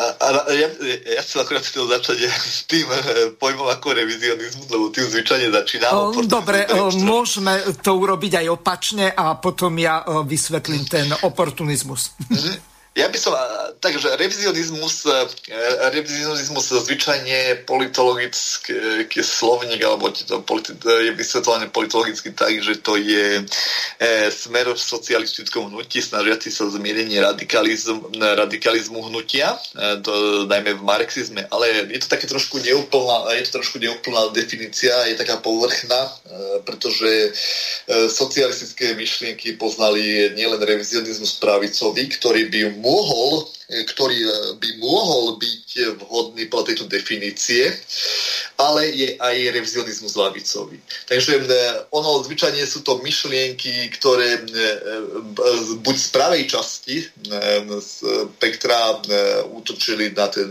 a, a, ja, ja chcem akorát chcel začať s tým eh, pojmom ako revizionizmus, lebo tým zvyčajne začína. Dobre, môžeme to urobiť aj opačne a potom ja vysvetlím ten oportunizmus. Mhm. Ja by som, takže revizionizmus, e, revizionizmus zvyčajne politologický slovník, alebo to politi- je vysvetlené politologicky tak, že to je e, smer v socialistickom hnutí, snažiaci sa zmierenie radikalizm, radikalizmu hnutia, e, to najmä v marxizme, ale je to také trošku neúplná, je to trošku neúplná definícia, je taká povrchná, e, pretože e, socialistické myšlienky poznali nielen revizionizmus pravicový, ktorý by mohol, ktorý e, by mohol byť vhodný podľa tejto definície, ale je aj revizionizmus lavicový. Takže e, ono zvyčajne sú to myšlienky, ktoré buď z pravej časti spektra útočili na ten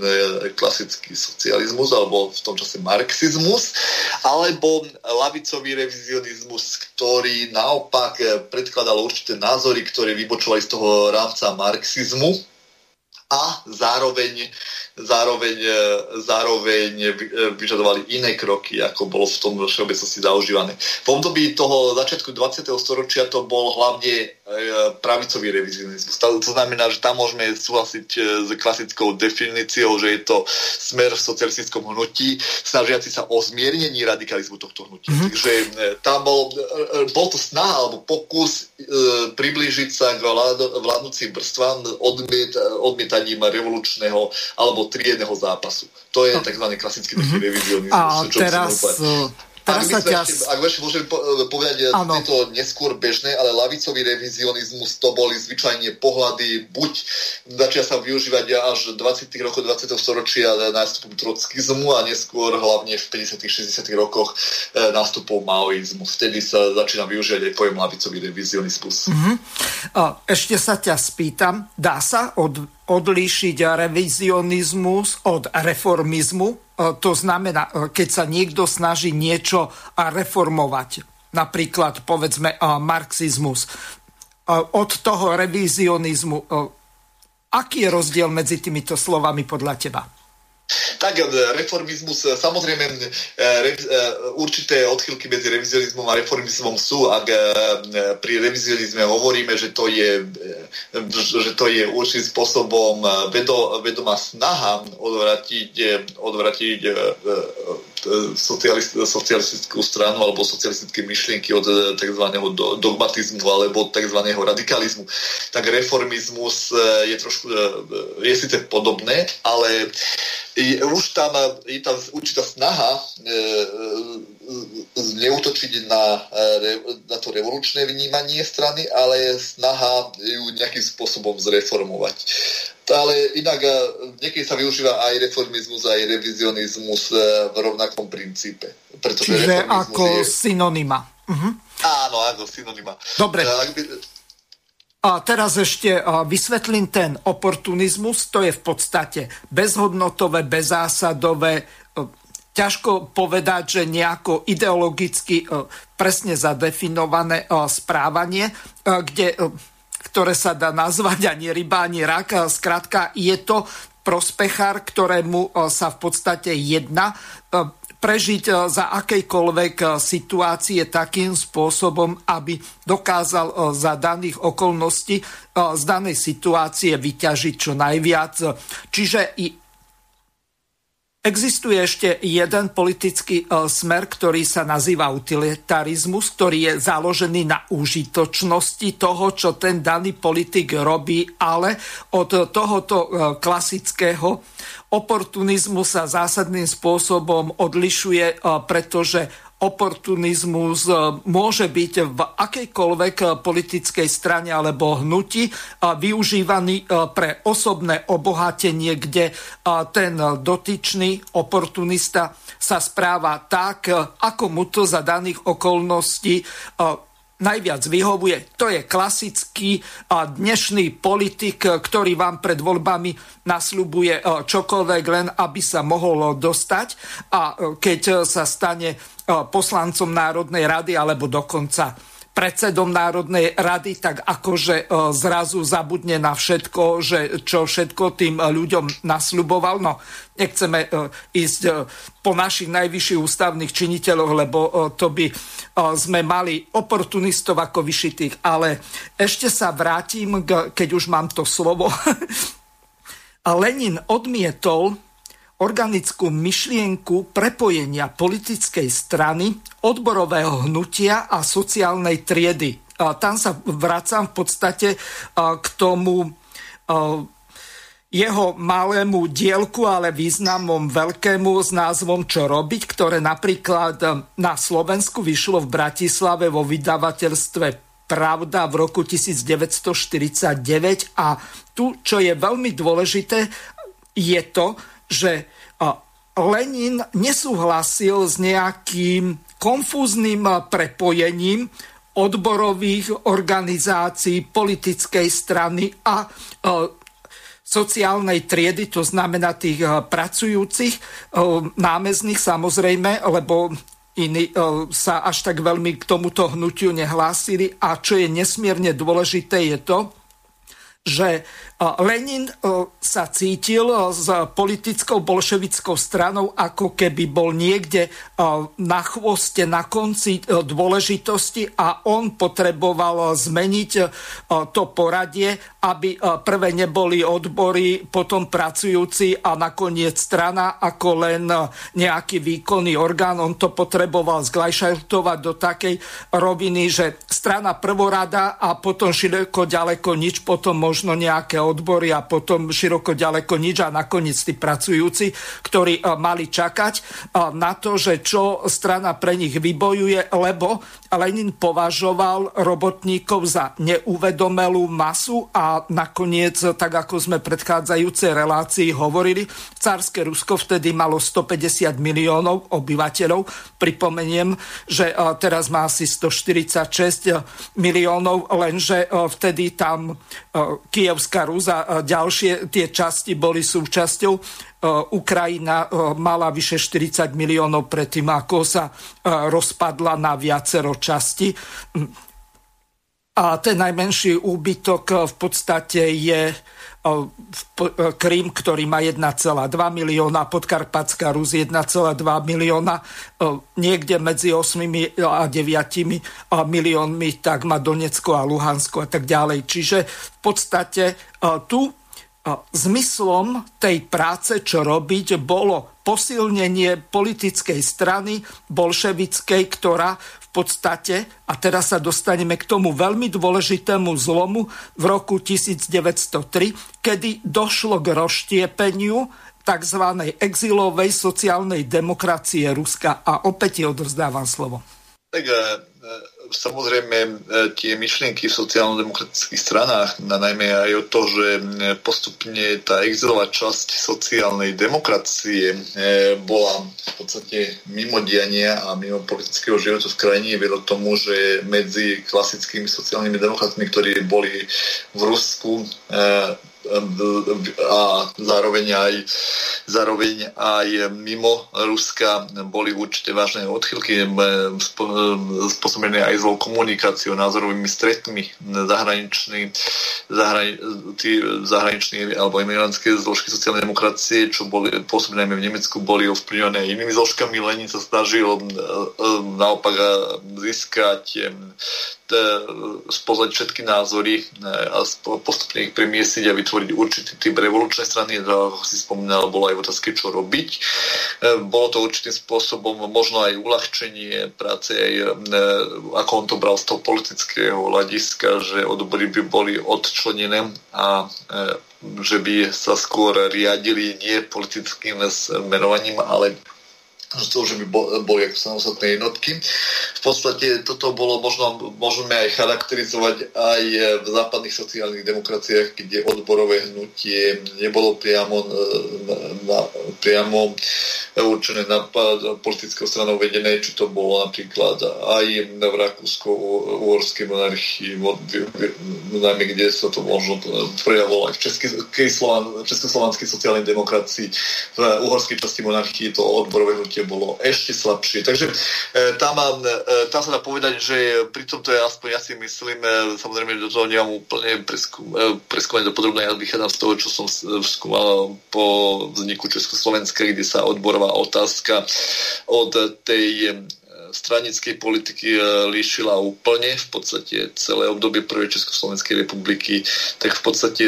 klasický socializmus alebo v tom čase marxizmus, alebo lavicový revizionizmus, ktorý naopak predkladal určité názory, ktoré vybočovali z toho rámca marxizmu a zároveň zároveň, e, zároveň e, vyžadovali iné kroky, ako bolo v tom všeobecnosti zaužívané. V období toho začiatku 20. storočia to bol hlavne e, pravicový revizionizmus. To, znamená, že tam môžeme súhlasiť s klasickou definíciou, že je to smer v socialistickom hnutí, snažiaci sa o zmiernení radikalizmu tohto hnutia. Mm-hmm. Takže tam bol, bol to snaha alebo pokus e, priblížiť sa k vládnúcim vrstvám odmiet, odmietaním revolučného alebo triedneho zápasu. To je tzv. klasický taký mm-hmm. revizionizmus. A teraz... Teraz ak, ťa... ešte, ak ešte môžem povedať, ano. je to neskôr bežné, ale lavicový revizionizmus to boli zvyčajne pohľady, buď začia sa využívať až 20. rokov 20. storočia nástupom trockizmu a neskôr hlavne v 50. 60. rokoch e, nástupom maoizmu. Vtedy sa začína využívať aj pojem lavicový revizionizmus. Mm-hmm. Ešte sa ťa spýtam, dá sa od odlíšiť revizionizmus od reformizmu. E, to znamená, e, keď sa niekto snaží niečo reformovať, napríklad povedzme e, marxizmus, od toho revizionizmu, aký je rozdiel medzi týmito slovami podľa teba? Tak reformizmus, samozrejme určité odchylky medzi revizionizmom a reformizmom sú, ak pri revizionizme hovoríme, že to je, že to je určitým spôsobom vedomá snaha odvratiť, odvratiť socialistickú stranu alebo socialistické myšlienky od tzv. dogmatizmu alebo tzv. radikalizmu, tak reformizmus je trošku, je síce podobné, ale už tam je tam určitá snaha neutočiť na, na to revolučné vnímanie strany, ale je snaha ju nejakým spôsobom zreformovať. Ale inak niekedy sa využíva aj reformizmus, aj revizionizmus v rovnakom princípe. Pretože Čiže ako je... synonyma. Uh-huh. Áno, ako synonyma. Dobre. A teraz ešte vysvetlím ten oportunizmus. To je v podstate bezhodnotové, bezásadové, e, ťažko povedať, že nejako ideologicky e, presne zadefinované e, správanie, kde, ktoré sa dá nazvať ani ryba, ani rak. Skrátka, je to prospechár, ktorému sa v podstate jedna prežiť eh, za akejkoľvek eh, situácie takým spôsobom, aby dokázal eh, za daných okolností z danej situácie vyťažiť čo najviac. Čiže i Existuje ešte jeden politický smer, ktorý sa nazýva utilitarizmus, ktorý je založený na užitočnosti toho, čo ten daný politik robí, ale od tohoto klasického oportunizmu sa zásadným spôsobom odlišuje, e, pretože oportunizmus e, môže byť v akejkoľvek politickej strane alebo hnutí využívaný e, pre osobné obohatenie, kde ten dotyčný oportunista sa správa tak, ako mu to za daných okolností najviac vyhovuje. To je klasický dnešný politik, ktorý vám pred voľbami nasľubuje čokoľvek, len aby sa mohol dostať. A keď sa stane poslancom Národnej rady alebo dokonca predsedom Národnej rady, tak akože e, zrazu zabudne na všetko, že čo všetko tým ľuďom nasľuboval. No, nechceme e, ísť e, po našich najvyšších ústavných činiteľoch, lebo to by sme mali oportunistov ako vyšitých. Ale ešte sa vrátim, keď už mám to slovo. Lenin odmietol organickú myšlienku prepojenia politickej strany, odborového hnutia a sociálnej triedy. A tam sa vracam v podstate k tomu jeho malému dielku, ale významom veľkému s názvom Čo robiť, ktoré napríklad na Slovensku vyšlo v Bratislave vo vydavateľstve Pravda v roku 1949 a tu, čo je veľmi dôležité, je to, že Lenin nesúhlasil s nejakým konfúzným prepojením odborových organizácií, politickej strany a sociálnej triedy, to znamená tých pracujúcich, námezných samozrejme, lebo iní sa až tak veľmi k tomuto hnutiu nehlásili. A čo je nesmierne dôležité, je to, že Lenin sa cítil s politickou bolševickou stranou, ako keby bol niekde na chvoste, na konci dôležitosti a on potreboval zmeniť to poradie, aby prvé neboli odbory, potom pracujúci a nakoniec strana ako len nejaký výkonný orgán. On to potreboval zglajšaltovať do takej roviny, že strana prvorada a potom široko ďaleko nič, potom možno nejaké odbory a potom široko ďaleko nič a nakoniec tí pracujúci, ktorí e, mali čakať e, na to, že čo strana pre nich vybojuje, lebo Lenin považoval robotníkov za neuvedomelú masu a nakoniec, tak ako sme predchádzajúcej relácii hovorili, cárske Rusko vtedy malo 150 miliónov obyvateľov. Pripomeniem, že e, teraz má asi 146 miliónov, lenže vtedy tam Kievská Rus a ďalšie tie časti boli súčasťou. E, Ukrajina e, mala vyše 40 miliónov predtým, ako sa e, rozpadla na viacero časti. A ten najmenší úbytok v podstate je Krím, ktorý má 1,2 milióna, Podkarpatská Rus 1,2 milióna, niekde medzi 8 a 9 miliónmi, tak má Donecko a Luhansko a tak ďalej. Čiže v podstate tu zmyslom tej práce, čo robiť, bolo posilnenie politickej strany bolševickej, ktorá podstate, a teraz sa dostaneme k tomu veľmi dôležitému zlomu v roku 1903, kedy došlo k rozštiepeniu tzv. exilovej sociálnej demokracie Ruska. A opäť ti odovzdávam slovo. Tak samozrejme e, tie myšlienky v sociálno-demokratických stranách, na najmä aj o to, že e, postupne tá exilová časť sociálnej demokracie e, bola v podstate mimo diania a mimo politického života v krajine, vedlo tomu, že medzi klasickými sociálnymi demokratmi, ktorí boli v Rusku, a zároveň aj, zároveň aj mimo Ruska boli určite vážne odchylky spôsobené aj zlou komunikáciou, názorovými stretmi zahraniční, zahrani, zahraniční alebo imigrantské zložky sociálnej demokracie, čo boli pôsobené v Nemecku, boli ovplyvnené inými zložkami. Lenin sa snažil naopak získať spoznať všetky názory a postupne ich premiesiť a vytvoriť určitý typ revolučnej strany, ako si spomínal, bolo aj otázky, čo robiť. E, bolo to určitým spôsobom možno aj uľahčenie práce, aj, e, ako on to bral z toho politického hľadiska, že odbory by boli odčlenené a e, že by sa skôr riadili nie politickým smerovaním, ale by boli ako samostatné jednotky. V podstate toto bolo možno, môžeme aj charakterizovať aj v západných sociálnych demokraciách, kde odborové hnutie nebolo priamo, na, na, priamo určené na politickou stranou vedené, či to bolo napríklad aj v Rakúsko-Uhorskej monarchii, najmä kde sa to možno prejavilo aj v Československej sociálnej demokracii, v uhorskej časti monarchii to odborové hnutie bolo ešte slabšie. Takže e, tam, e, tam sa dá povedať, že pri tomto je aspoň ja si myslím, e, samozrejme do toho nemám úplne preskúmať do podrobne, ja vychádzam z toho, čo som skúmal po vzniku Československa, kde sa odborová otázka od tej stranickej politiky líšila úplne, v podstate celé obdobie prvej Československej republiky, tak v podstate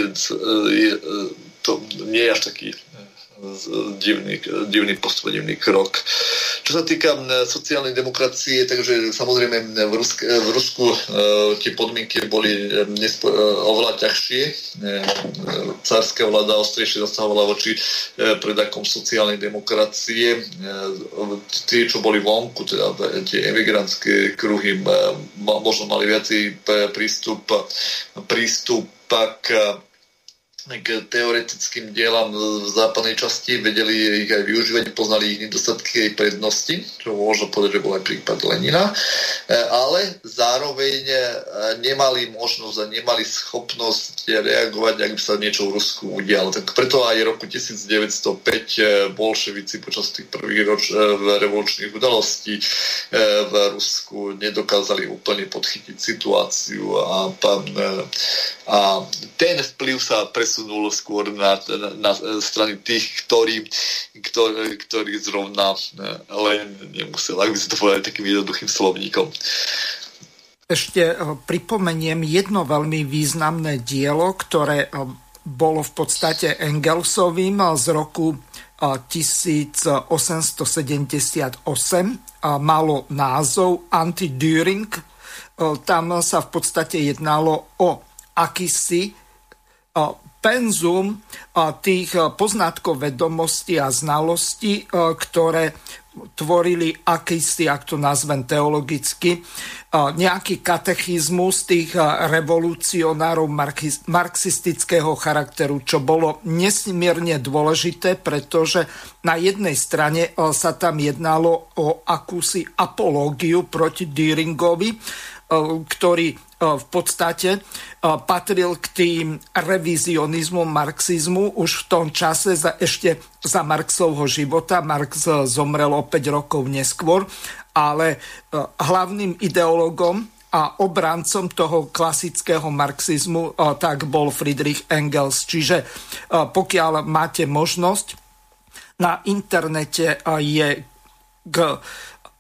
to nie je až taký divný, divný postup, divný krok. Čo sa týka sociálnej demokracie, takže samozrejme v, Rusk, v Rusku e, tie podmienky boli e, nespo, e, oveľa ťažšie. E, cárska vláda ostrejšie zasahovala voči e, predakom sociálnej demokracie. E, tí, čo boli vonku, teda tie emigrantské kruhy, e, možno mali viacej prístup, prístup k k teoretickým dielam v západnej časti, vedeli ich aj využívať, poznali ich nedostatky aj prednosti, čo môžno povedať, že bol aj prípad Lenina, e, ale zároveň e, nemali možnosť a nemali schopnosť reagovať, ak by sa niečo v Rusku udialo. Tak preto aj roku 1905 e, bolševici počas tých prvých roč, revolučných udalostí v Rusku nedokázali úplne podchytiť situáciu a, a ten vplyv sa presunul presunul skôr na, na, na strany tých, ktorí, ktorí, ktorí zrovna eh, len nemusel, ak by si to povedali takým jednoduchým slovníkom. Ešte eh, pripomeniem jedno veľmi významné dielo, ktoré eh, bolo v podstate Engelsovým z roku 1878 malo názov Anti-Düring. Tam sa v podstate jednalo o akýsi penzum tých poznatkov vedomostí a znalostí, ktoré tvorili akýsi, ak to nazvem teologicky, nejaký katechizmus tých revolucionárov marxistického charakteru, čo bolo nesmierne dôležité, pretože na jednej strane sa tam jednalo o akúsi apológiu proti Düringovi, ktorý v podstate e, patril k tým revizionizmu, marxizmu už v tom čase za, ešte za Marxovho života. Marx zomrel o 5 rokov neskôr, ale e, hlavným ideologom a obrancom toho klasického marxizmu tak bol Friedrich Engels. Čiže pokiaľ máte možnosť, na internete je k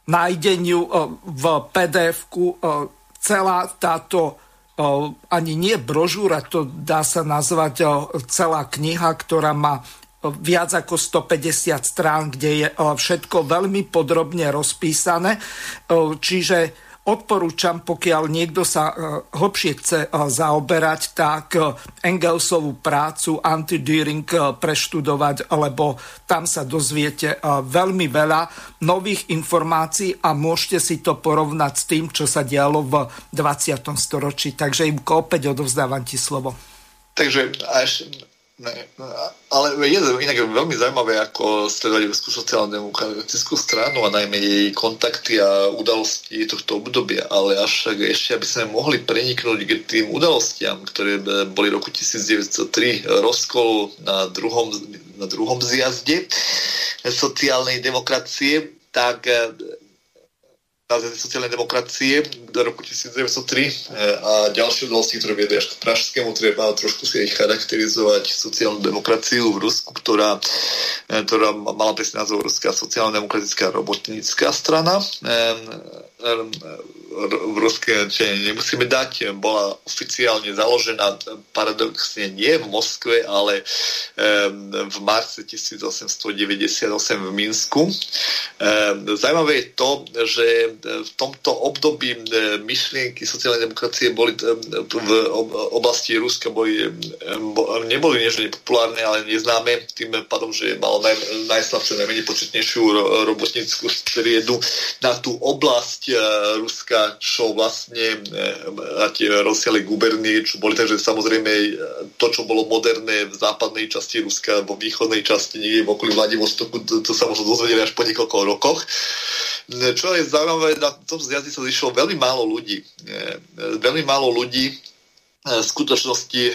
nájdeniu v PDF-ku celá táto ani nie brožúra, to dá sa nazvať celá kniha, ktorá má viac ako 150 strán, kde je všetko veľmi podrobne rozpísané. Čiže odporúčam, pokiaľ niekto sa hlbšie chce zaoberať, tak Engelsovú prácu Anti-Deering preštudovať, lebo tam sa dozviete veľmi veľa nových informácií a môžete si to porovnať s tým, čo sa dialo v 20. storočí. Takže im opäť odovzdávam ti slovo. Takže až Ne, ale je inak veľmi zaujímavé, ako sledovať Európsku sociálno-demokratickú stranu a najmä jej kontakty a udalosti tohto obdobia, ale avšak ešte, aby sme mohli preniknúť k tým udalostiam, ktoré boli roku 1903 rozkol na druhom, na druhom zjazde sociálnej demokracie, tak zjazde sociálnej demokracie do roku 1903 eh, a ďalšie udalosti, ktoré viedli až k Pražskému, treba trošku si aj charakterizovať sociálnu demokraciu v Rusku, ktorá, eh, ktorá mala presne názov Ruská sociálno-demokratická robotnícká strana v ruské nemusíme dať, bola oficiálne založená paradoxne nie v Moskve, ale v marci 1898 v Minsku. Zaujímavé je to, že v tomto období myšlienky sociálnej demokracie boli v oblasti Ruska boli, neboli než nepopulárne, ale neznáme tým pádom, že malo naj, najslabšiu, najmenej početnejšiu robotníckú striedu na tú oblasť Ruska čo vlastne e, a tie rozsiahle gubernie, čo boli, takže samozrejme e, to, čo bolo moderné v západnej časti Ruska, vo východnej časti, niekde v okolí Vladivostoku, to, to sa možno dozvedeli až po niekoľko rokoch. E, čo je zaujímavé, na tom zjazde sa zišlo veľmi málo ľudí. Veľmi málo ľudí, v skutočnosti e,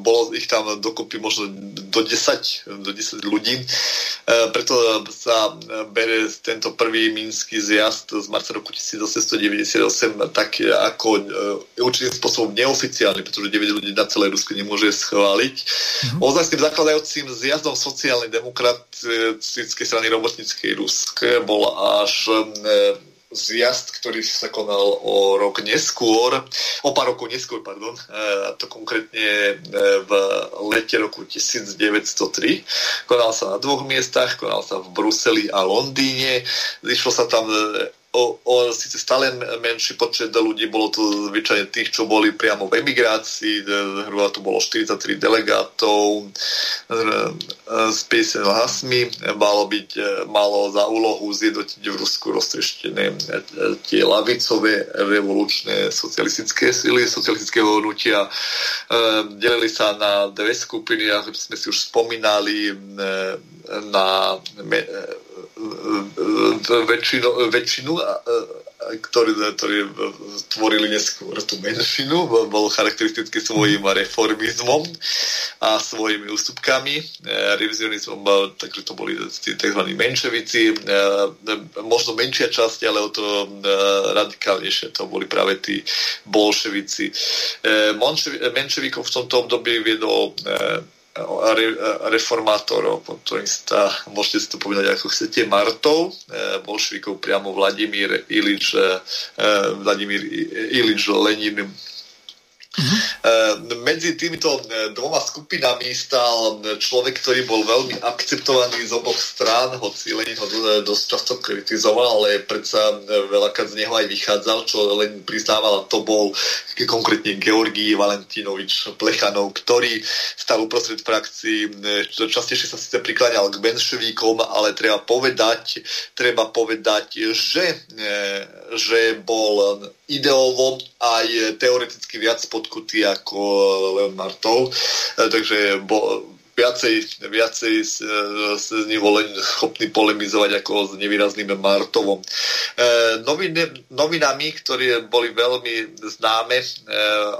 bolo ich tam dokopy možno do 10, do 10 ľudí. E, preto sa bere tento prvý minský zjazd z marca roku 1898 tak ako e, určitým spôsobom neoficiálny, pretože 9 ľudí na celé Rusko nemôže schváliť. Mm-hmm. Ozaj zakladajúcim zjazdom sociálnej demokratickej strany robotníckej Ruske bol až zjazd, ktorý sa konal o rok neskôr, o pár rokov neskôr, pardon, a to konkrétne e, v lete roku 1903. Konal sa na dvoch miestach, konal sa v Bruseli a Londýne. Zišlo sa tam e, o, o síce stále menší počet ľudí, bolo to zvyčajne tých, čo boli priamo v emigrácii, zhruba to bolo 43 delegátov s 50 hlasmi, malo byť, e, malo za úlohu zjednotiť v Rusku roztreštené e, tie lavicové revolučné socialistické sily, socialistického hnutia. E, delili sa na dve skupiny, ako sme si už spomínali, na väčšinu, väčšinu ktorí, ktorí tvorili neskôr tú menšinu, bol charakteristický svojim reformizmom a svojimi ústupkami, e, revizionizmom, takže to boli tzv. menševici, e, možno menšia časť, ale o to e, radikálnejšie to boli práve tí bolševici. Menševikov v tomto období viedol reformátorov, ktorým môžete si to povedať ako chcete, Martov, e, bolšvikov priamo Vladimír Ilič, e, Vladimír Ilič Lenin, Uh-huh. Medzi týmito e, dvoma skupinami stál človek, ktorý bol veľmi akceptovaný z oboch strán, hoci Lenin ho dosť často kritizoval, ale predsa veľakrát z neho aj vychádzal, čo Lenin priznával, to bol konkrétne Georgij Valentinovič Plechanov, ktorý stal uprostred frakcií, častejšie sa síce prikláňal k menševíkom, ale treba povedať, treba povedať, že, že bol ideovo aj teoreticky viac podkutý ako Leon Martov, e, takže viacej, viacej s, s ním bol schopný polemizovať ako s nevýrazným Martovom. E, novin, novinami, ktoré boli veľmi známe e,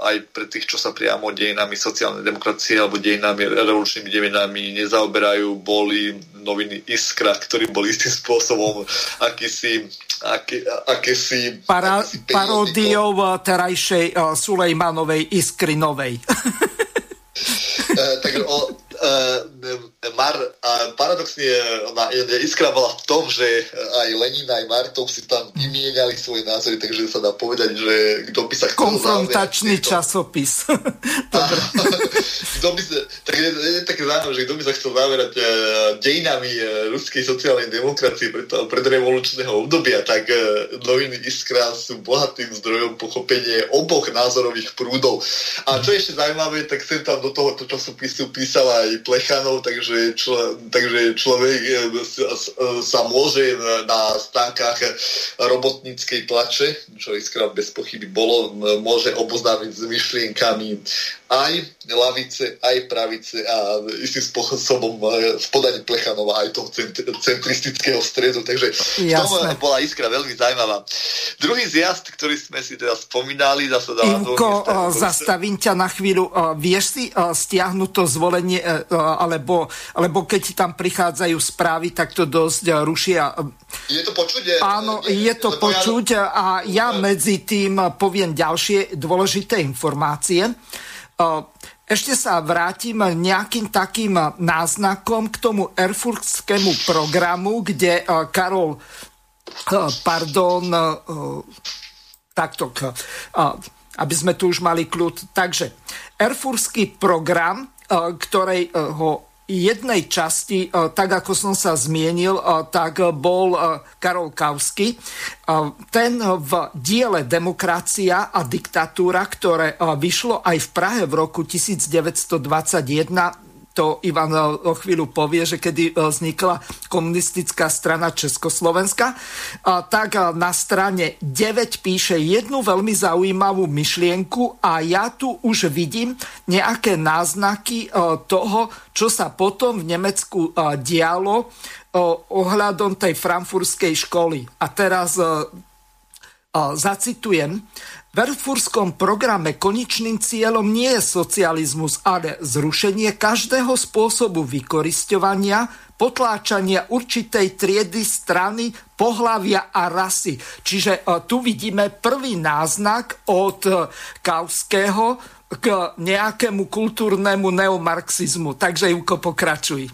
aj pre tých, čo sa priamo dejinami sociálnej demokracie alebo dejinami, revolučnými dejinami nezaoberajú, boli noviny Iskra, ktorí boli istým spôsobom akýsi aké, akési... Para, paródiou terajšej uh, Sulejmanovej Iskry Novej. uh, tak o, uh, mar, uh, paradoxne iskra bola v tom, že aj Lenin, aj Martov si tam vymieniali svoje názory, takže sa dá povedať, že kto by sa chcel Konfrontačný časopis. kto by sa, tak je, je také zaujímavé, že kto by sa chcel zamerať uh, dejinami uh, ruskej sociálnej demokracie pred, predrevolučného obdobia, tak uh, noviny Iskra sú bohatým zdrojom pochopenia oboch názorových prúdov. A čo je ešte zaujímavé, tak sem tam do tohoto časopisu písal aj Plechanov, takže, člo, takže človek sa môže na stánkach robotníckej tlače, čo iskra bez pochyby bolo, môže oboznámiť s myšlienkami aj lavice, aj pravice a istým spôsobom e, v podaní Plechanova aj toho centristického stredu, takže v tom bola iskra veľmi zaujímavá. Druhý zjazd, ktorý sme si teda spomínali, zase dáva Imko, e, zastavím ťa na chvíľu. E, vieš si stiahnuť to zvolenie, alebo, alebo keď tam prichádzajú správy, tak to dosť rušia. Je to počuť? Áno, je to počuť a ja medzi tým poviem ďalšie dôležité informácie. Ešte sa vrátim nejakým takým náznakom k tomu erfurtskému programu, kde Karol, pardon, takto, aby sme tu už mali kľud. Takže erfurský program, ktorej ho jednej časti, e, tak ako som sa zmienil, e, tak bol e, Karol Kausky. Ten v diele Demokracia a diktatúra, ktoré vyšlo aj v Prahe v roku 1921, to Ivan e, o chvíľu povie, že kedy e, vznikla komunistická strana Československa, tak e, na strane 9 píše jednu veľmi zaujímavú myšlienku a ja tu už vidím nejaké náznaky toho, čo sa potom v Nemecku dialo ohľadom tej frankfurskej školy. A teraz zacitujem, v Erfurskom programe konečným cieľom nie je socializmus, ale zrušenie každého spôsobu vykorisťovania, potláčania určitej triedy strany, pohlavia a rasy. Čiže e, tu vidíme prvý náznak od e, Kauského k nejakému kultúrnemu neomarxizmu. Takže Juko, pokračuj.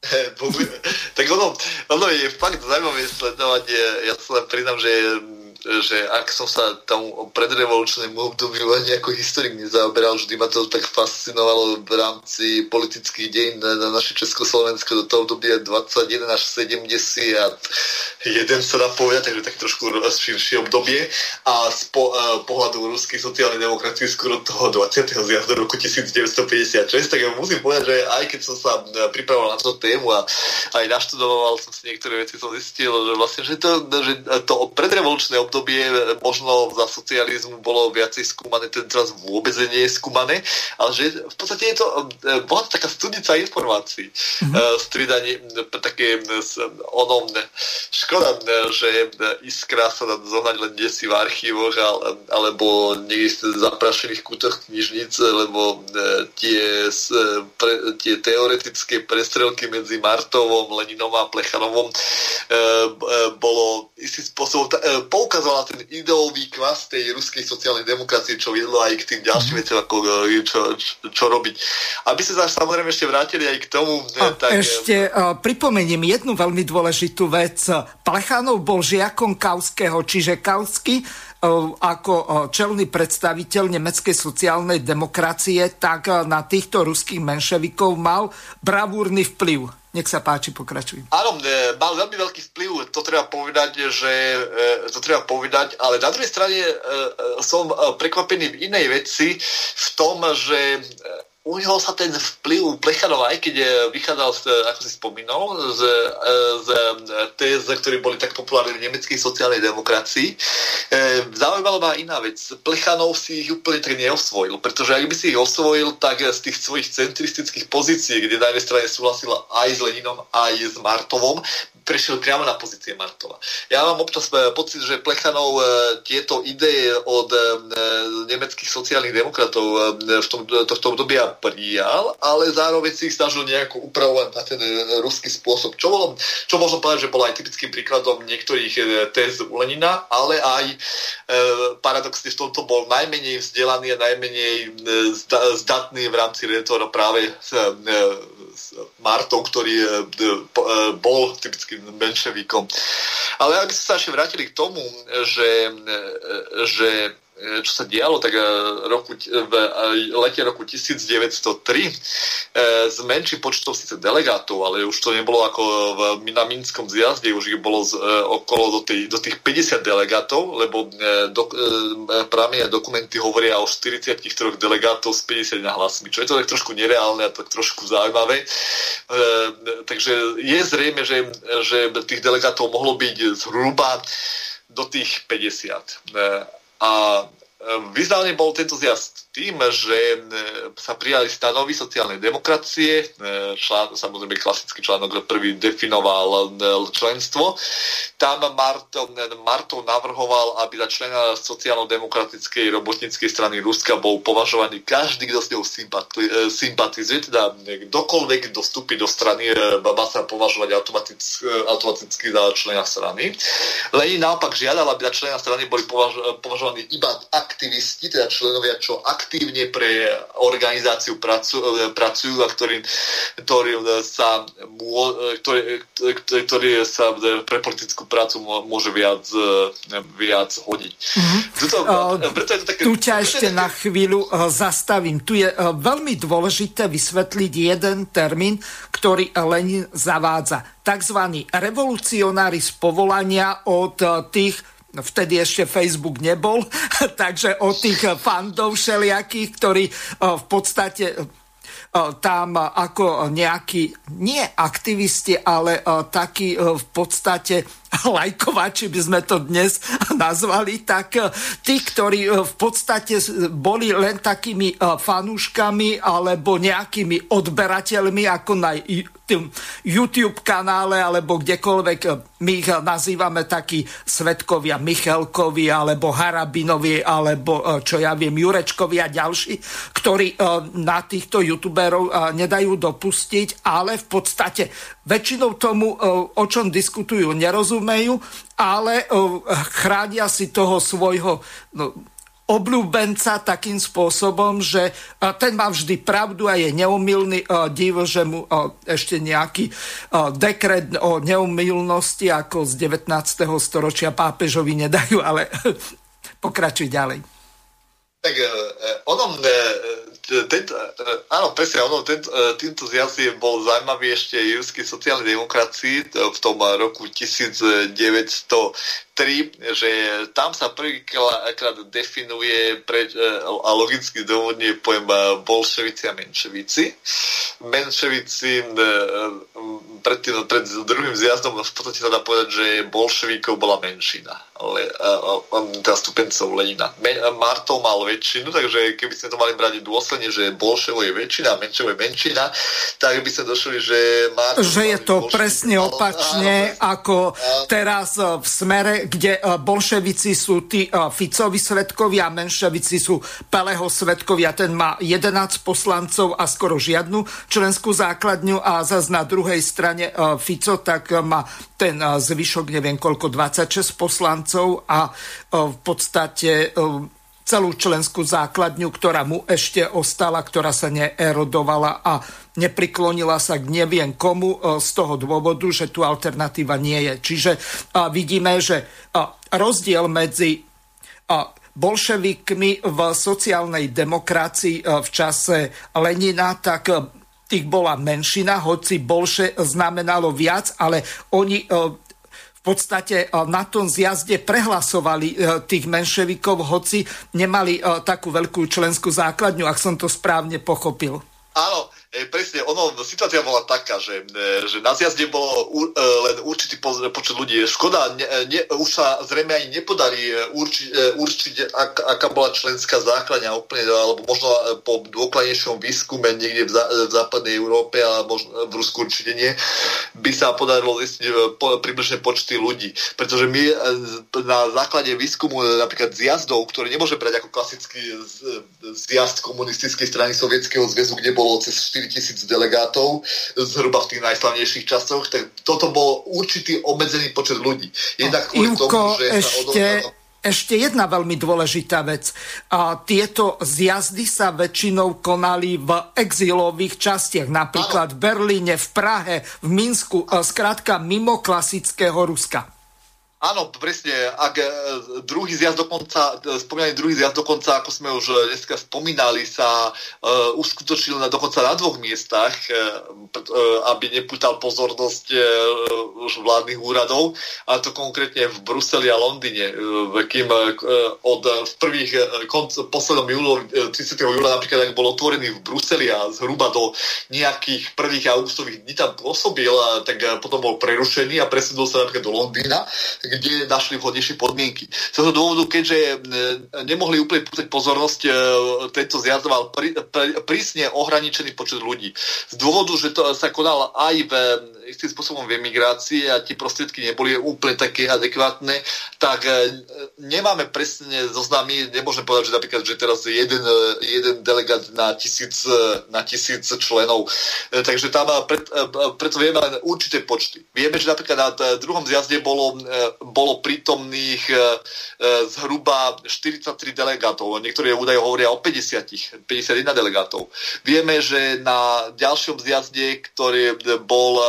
tak ono, ono je fakt zaujímavé sledovať. Ja sa priznám, že že ak som sa tomu predrevolučnému obdobiu ani ako historik nezaoberal, vždy ma to tak fascinovalo v rámci politických dejín na, na naše Československo do toho obdobia 21 až 70 a jeden sa dá povedať, takže tak trošku širšie obdobie a z po, uh, pohľadu ruskej sociálnej demokracie skoro toho 20. zjazdu roku 1956, tak ja musím povedať, že aj keď som sa e, pripravoval na tú tému a aj naštudoval som si niektoré veci, som zistil, že vlastne, že to, že to predrevolučné obdobie možno za socializmu bolo viacej skúmané, ten teraz vôbec nie je skúmané, ale že v podstate je to, e, bola to taká studnica informácií, mm-hmm. stridanie, také ono, škoda, že iskra sa dá zohnať len desi v archívoch alebo niekde v zaprašených kútoch knižnic, lebo tie, pre, tie teoretické prestrelky medzi Martovom, Leninom a Plechanovom bolo istým spôsobom poukaz ukázal na ten ideový klas tej ruskej sociálnej demokracie, čo viedlo aj k tým ďalším mhm. veciam, ako e, čo, čo, čo robiť. Aby sa samozrejme ešte vrátili aj k tomu. A tak... Ešte uh, pripomeniem jednu veľmi dôležitú vec. Plechanov bol žiakom Kauského, čiže Kausky ako čelný predstaviteľ nemeckej sociálnej demokracie, tak na týchto ruských menševikov mal bravúrny vplyv. Nech sa páči, pokračuj. Áno, e, mal veľmi veľký vplyv, to treba povedať, že e, to treba povedať, ale na druhej strane e, som prekvapený v inej veci, v tom, že u neho sa ten vplyv Plechanov, aj keď vychádzal, z, ako si spomínal, z, z téz, ktoré boli tak populárne v nemeckej sociálnej demokracii, zaujímala ma iná vec. Plechanov si ich úplne tak neosvojil, pretože ak by si ich osvojil, tak z tých svojich centristických pozícií, kde na jednej strane súhlasila aj s Leninom, aj s Martovom, prešiel priamo na pozície Martova. Ja mám občas e, pocit, že Plechanov e, tieto ideje od e, nemeckých sociálnych demokratov v tom, tohto prijal, ale zároveň si ich snažil nejako upravovať na ten ruský spôsob. Čo, bolo, čo možno povedať, že bolo aj typickým príkladom niektorých téz u Lenina, ale aj paradoxne v tomto bol najmenej vzdelaný a najmenej zdatný v rámci retora práve e, s Martou, ktorý bol typickým menševíkom. Ale ak sa ešte vrátili k tomu, že, že E, čo sa dialo, tak e, roku, v e, lete roku 1903 s menším počtom síce delegátov, ale už to nebolo ako v, na Minskom zjazde, už ich bolo z, okolo do, tých, do tých 50 delegátov, lebo do, práve dokumenty hovoria o 43 delegátov s 50 hlasmi, čo je to tak trošku nereálne a tak trošku zaujímavé. Takže je zrejme, že, že tých delegátov mohlo byť zhruba do tých 50. A Významný bol tento zjazd tým, že e, sa prijali stanovy sociálnej demokracie, e, člán, samozrejme klasický článok prvý definoval e, členstvo. Tam Marto, Marto navrhoval, aby za člena sociálno-demokratickej robotníckej strany Ruska bol považovaný každý, kto s ňou sympatizuje, teda kdokoľvek, kto do strany, má sa považovať automaticky, automaticky za člena strany. Lenin naopak žiadal, aby za člena strany boli považovaní iba aktivisti, teda členovia, čo aktívne pre organizáciu pracujú, pracujú a ktorý, ktorý sa, ktorý, ktorý sa pre politickú prácu môže viac, viac hodiť. Mm-hmm. Tuto, uh, preto je to také, tu ťa ešte také... na chvíľu zastavím. Tu je veľmi dôležité vysvetliť jeden termín, ktorý Lenin zavádza. Takzvaní revolucionári z povolania od tých vtedy ešte Facebook nebol, takže od tých fandov všelijakých, ktorí v podstate tam ako nejakí, nie aktivisti, ale takí v podstate lajkovači by sme to dnes nazvali, tak tí, ktorí v podstate boli len takými fanúškami alebo nejakými odberateľmi ako na YouTube kanále alebo kdekoľvek my ich nazývame takí svetkovia Michalkovi alebo Harabinovi alebo čo ja viem Jurečkovi a ďalší, ktorí na týchto youtuberov nedajú dopustiť, ale v podstate väčšinou tomu, o čom diskutujú, nerozumejú, ale chránia si toho svojho no, obľúbenca takým spôsobom, že ten má vždy pravdu a je neumilný. Divo, že mu ešte nejaký dekret o neumilnosti ako z 19. storočia pápežovi nedajú, ale pokračuj ďalej. Tak ono, tento, áno, presne, ono, tento, týmto zjazd bol zaujímavý ešte jurskej sociálnej demokracii v tom roku 1900 3, že tam sa prvýkrát definuje pre, e, a logicky dovodne pojem e, bolševici a menševici. Menševici e, pred, tým, pred druhým zjazdom v podstate sa dá povedať, že bolševikov bola menšina. Le, teda stupencov Lenina. Martov mal väčšinu, takže keby sme to mali brať dôsledne, že bolševo je väčšina menševo je menšina, tak by sme došli, že Martov Že je to presne opačne, áno, ako áno. teraz v smere kde e, bolševici sú tí e, Ficovi svetkovia a menševici sú Peleho svetkovia. Ten má 11 poslancov a skoro žiadnu členskú základňu a zase na druhej strane e, Fico tak má ten zvyšok neviem koľko 26 poslancov a v podstate celú členskú základňu, ktorá mu ešte ostala, ktorá sa neerodovala a nepriklonila sa k neviem komu e, z toho dôvodu, že tu alternatíva nie je. Čiže vidíme, že rozdiel medzi bolševikmi v sociálnej demokracii e, v čase Lenina, tak e, tých bola menšina, hoci bolše znamenalo viac, ale oni v podstate e, na tom zjazde prehlasovali e, tých menševikov, hoci nemali e, takú veľkú členskú základňu, ak som to správne pochopil. Áno, E, presne, ono, situácia bola taká, že, e, že na zjazde bolo u, e, len určitý počet ľudí. Škoda, ne, ne, už sa zrejme ani nepodarí urči, určiť, ak, aká bola členská základňa úplne, alebo možno po dôkladnejšom výskume niekde v, zá, v západnej Európe a možno v Rusku určite nie, by sa podarilo zistiť po, približne počty ľudí. Pretože my na základe výskumu napríklad zjazdov, ktorý nemôže brať ako klasický zjazd komunistickej strany Sovietskeho zväzu, kde bolo cez 4 tisíc delegátov, zhruba v tých najslavnejších časoch, tak toto bol určitý obmedzený počet ľudí. Jednak kvôli Ivko, tomu, že ešte... sa ešte jedna veľmi dôležitá vec. A tieto zjazdy sa väčšinou konali v exilových častiach, napríklad v Berlíne, v Prahe, v Minsku, skrátka mimo klasického Ruska. Áno, presne. Ak e, druhý zjazd dokonca, e, spomínaný druhý zjazd dokonca, ako sme už dneska spomínali, sa uh, uskutočnil na, dokonca na dvoch miestach, uh, aby nepútal pozornosť uh, už vládnych úradov, a to konkrétne v Bruseli a Londýne. Uh, kým uh, od v prvých konc, poslednom júlo, 30. júla napríklad, ak bol otvorený v Bruseli a zhruba do nejakých prvých augustových dní tam pôsobil, tak potom bol prerušený a presunul sa napríklad do Londýna kde našli vhodnejšie podmienky. Z toho dôvodu, keďže e, nemohli úplne pútať pozornosť, e, tento zjazd mal prísne ohraničený počet ľudí. Z dôvodu, že to sa konal aj v istým spôsobom v emigrácii a tie prostriedky neboli úplne také adekvátne, tak e, nemáme presne zoznamy, nemôžem povedať, že napríklad, že teraz jeden, jeden delegát na tisíc, na tisíc členov. Takže tam pred, preto vieme len určité počty. Vieme, že napríklad na druhom zjazde bolo bolo prítomných e, e, zhruba 43 delegátov. Niektoré údaje hovoria o 50, 51 delegátov. Vieme, že na ďalšom zjazde, ktorý bol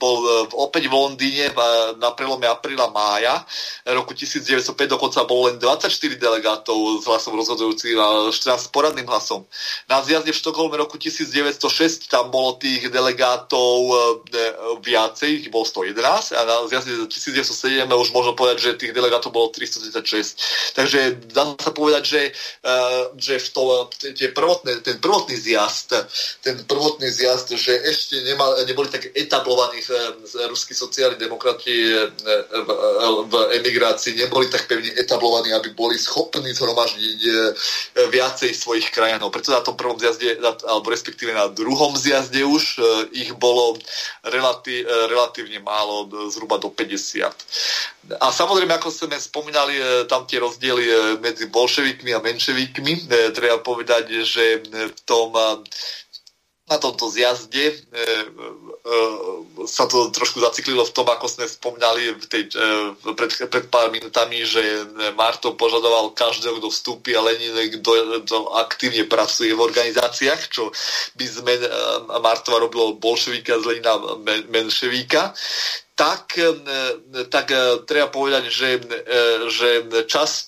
bol e, opäť v Londýne na prelome apríla mája roku 1905 dokonca bolo len 24 delegátov s hlasom rozhodujúcim a 14 poradným hlasom. Na zjazde v Štokholme roku 1906 tam bolo tých delegátov e, viacej, ich bolo 111 a na zjazde 1907 už možno povedať, že tých delegátov bolo 336. Takže dá sa povedať, že, e, že v to, tie prvotné, ten prvotný zjazd, ten prvotný zjazd, že ešte nemal, neboli tak etablovaní etablovaní ruskí sociálni demokrati e, v, v emigrácii neboli tak pevne etablovaní, aby boli schopní zhromaždiť e, viacej svojich krajanov. Preto na tom prvom zjazde, alebo respektíve na druhom zjazde už, e, ich bolo relatí, relatívne málo, zhruba do 50. A samozrejme, ako sme spomínali, tam tie rozdiely medzi bolševikmi a menševikmi. Treba povedať, že v tom na tomto zjazde e, e, sa to trošku zaciklilo v tom, ako sme spomínali v tej, e, pred, pred pár minutami, že Marto požadoval každého, kto vstúpi a Lenin, kto, kto aktívne pracuje v organizáciách, čo by sme e, Martova robilo bolševíka z Lenina menševíka tak, e, tak e, treba povedať, že, e, že časť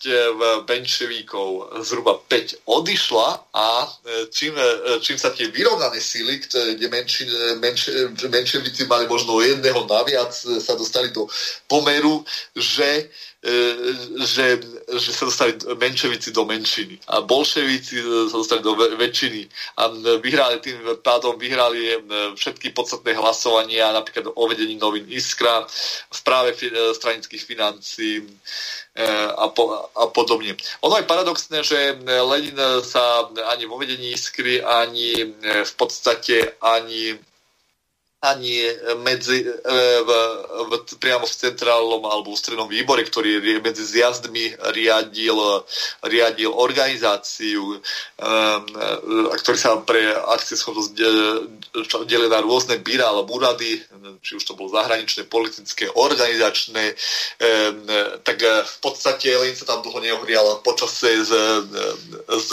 benševíkov zhruba 5 odišla a čím, čím sa tie vyrovnané síly, kde menši, menš, mali možno jedného naviac, sa dostali do pomeru, že že, že sa dostali menševici do menšiny a bolševici e, sa dostali do väčšiny a vyhrali tým pádom vyhrali e, všetky podstatné hlasovania, napríklad o vedení novín Iskra, v práve stranických financí a, po, a podobne. Ono je paradoxné, že Lenin sa ani vo vedení Iskry, ani v podstate ani ani medzi, e, v, v, priamo v centrálnom alebo v strednom výbore, ktorý medzi zjazdmi riadil, riadil organizáciu, um, ktorý sa pre akcieschopnosť delí na rôzne bíra alebo úrady, či už to bolo zahraničné, politické, organizačné, tak v podstate len sa tam dlho neohrial počasie z, z,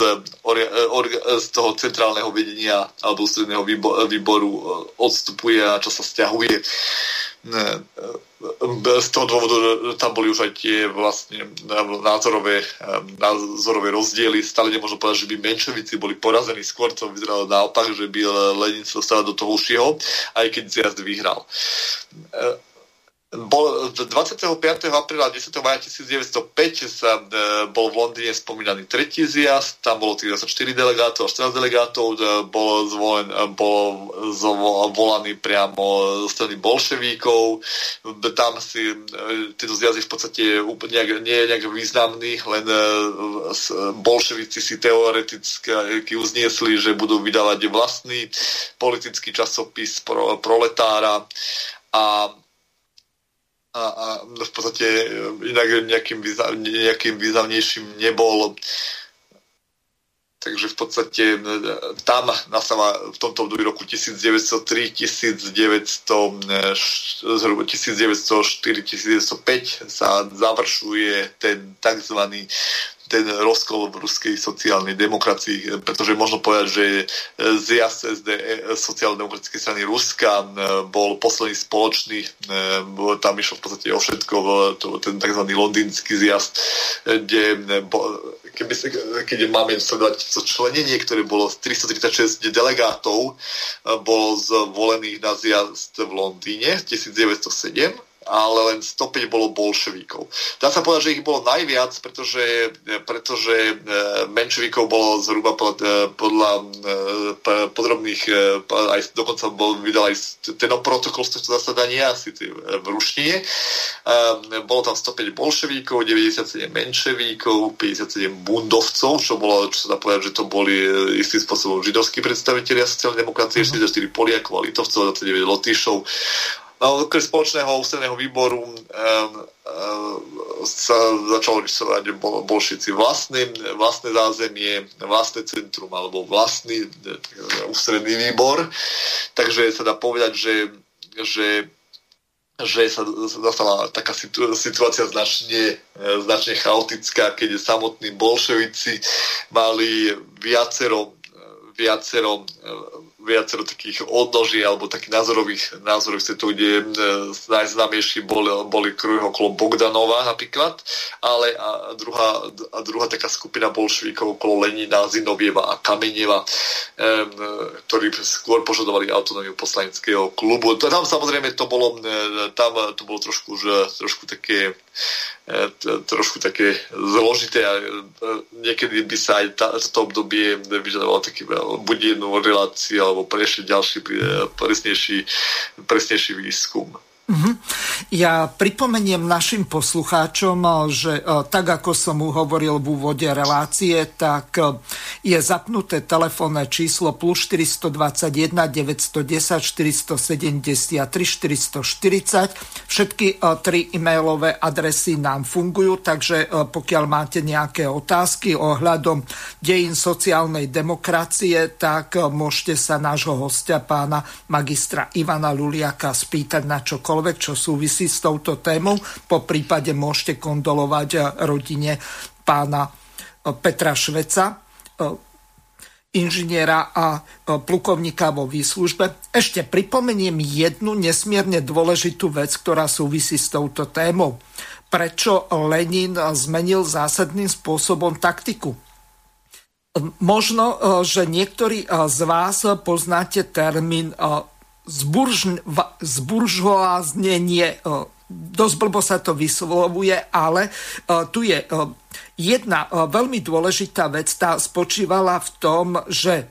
z toho centrálneho vedenia alebo stredného výboru odstupuje a čo sa stiahuje. Z toho dôvodu, že tam boli už aj tie vlastne názorové, názorové rozdiely. Stále nemôžem povedať, že by menšovici boli porazení. Skôr to vyzeralo naopak, že by Lenin sa dostal do toho užšieho, aj keď zjazd vyhral bol 25. apríla 10. maja 1905 sa e, bol v Londýne spomínaný tretí zjazd, tam bolo 34 delegátov a 14 delegátov, e, bol, zvolen, e, bol volaný priamo strany bolševíkov, tam si e, tieto zjazdy v podstate úplne nejak, nie je nejak významný, len e, bolševíci si teoreticky uzniesli, že budú vydávať vlastný politický časopis pro, proletára a a, a v podstate e, inak nejakým, význam, nejakým významnejším nebol. Takže v podstate tam nastáva v tomto období roku 1903, 1900, zhruba 1904, 1905 sa završuje ten tzv ten rozkol v ruskej sociálnej demokracii, pretože možno povedať, že zjazd SD sociálno-demokratickej strany Ruska bol posledný spoločný, tam išlo v podstate o všetko, ten tzv. londýnsky zjazd, kde keby, keď máme sledovať to členenie, ktoré bolo 336 delegátov, bolo zvolených na zjazd v Londýne 1907 ale len 105 bolo bolševíkov. Dá sa povedať, že ich bolo najviac, pretože, pretože e, menševíkov bolo zhruba pod, e, podľa e, podrobných, aj dokonca bol vydal aj ten protokol z tohto zasadania, asi v ruštine. Bolo tam 105 bolševíkov, 97 menševíkov, 57 bundovcov, čo bolo, čo sa dá povedať, že to boli istým spôsobom židovskí predstavitelia sociálnej demokracie, mm-hmm. 44 Poliakov a Litovcov, 29 Lotyšov okrem spoločného ústredného výboru um, um, sa začalo rysovať bol, bolšici vlastný, vlastné zázemie, vlastné centrum alebo vlastný ústredný výbor. Takže sa dá povedať, že, že že sa zastala taká situácia značne, značne chaotická, keď samotní bolševici mali viacero, viacero viacero takých odnoží alebo takých názorových, názorových svetov, kde e, najznámejší boli, boli kruhy okolo Bogdanova napríklad, ale a druhá, a druhá taká skupina bolšvíkov okolo Lenina, Zinovieva a Kameneva, e, ktorí skôr požadovali autonómiu poslaneckého klubu. Tam samozrejme to bolo, e, tam to bolo trošku, že, trošku také trošku také zložité a e, niekedy by sa aj toto obdobie vyžadovalo taký buď jednu reláciu alebo prešli ďalší e, presnejší, presnejší výskum. Mhm. Ja pripomeniem našim poslucháčom, že e, tak ako som hovoril v úvode relácie, tak e, je zapnuté telefónne číslo plus 421 910 473 440. Všetky e, tri e-mailové adresy nám fungujú, takže pokiaľ máte nejaké otázky ohľadom dejín sociálnej demokracie, tak môžete sa nášho hostia pána magistra Ivana Luliaka spýtať na čokoľvek čokoľvek, čo súvisí s touto témou. Po prípade môžete kondolovať eh, rodine pána eh, Petra Šveca, eh, inžiniera a plukovníka vo výslužbe. Ešte pripomeniem jednu nesmierne dôležitú vec, ktorá súvisí s touto témou. Prečo Lenin zmenil zásadným spôsobom taktiku? Možno, že niektorí z vás poznáte termín zburžn, zburžoáznenie, e, dosť blbo sa to vyslovuje, ale e, tu je e, jedna veľmi dôležitá vec, tá spočívala v tom, že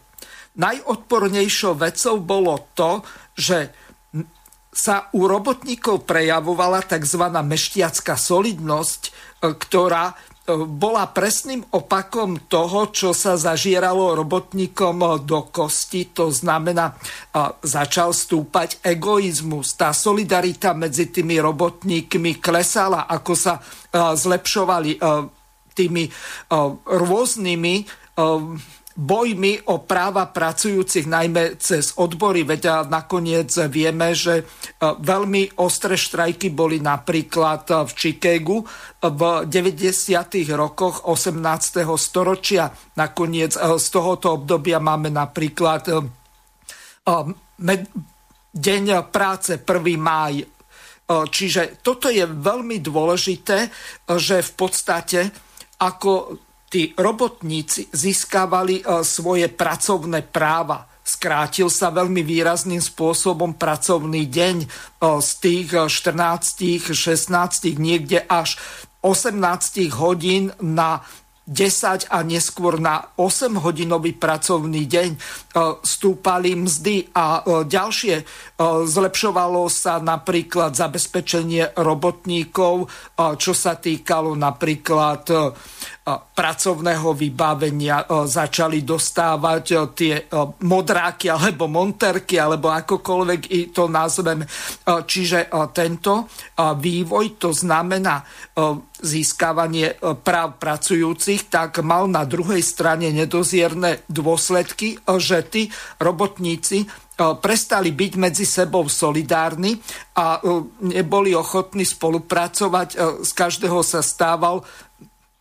najodpornejšou vecou bolo to, že sa u robotníkov prejavovala tzv. meštiacká solidnosť, ktorá bola presným opakom toho, čo sa zažieralo robotníkom do kosti. To znamená, začal stúpať egoizmus. Tá solidarita medzi tými robotníkmi klesala, ako sa zlepšovali tými rôznymi bojmi o práva pracujúcich, najmä cez odbory. Veď nakoniec vieme, že e, veľmi ostré štrajky boli napríklad v Chicagu v 90. rokoch 18. storočia. Nakoniec e, z tohoto obdobia máme napríklad e, Deň práce 1. máj. Čiže toto je veľmi dôležité, že v podstate ako tí robotníci získavali e, svoje pracovné práva. Skrátil sa veľmi výrazným spôsobom pracovný deň e, z tých 14, 16, niekde až 18 hodín na 10 a neskôr na 8 hodinový pracovný deň e, stúpali mzdy a ďalšie zlepšovalo sa napríklad zabezpečenie robotníkov, čo sa týkalo napríklad pracovného vybavenia začali dostávať tie modráky alebo monterky, alebo akokoľvek i to nazveme. Čiže tento vývoj, to znamená získavanie práv pracujúcich, tak mal na druhej strane nedozierne dôsledky, že tí robotníci prestali byť medzi sebou solidárni a neboli ochotní spolupracovať. Z každého sa stával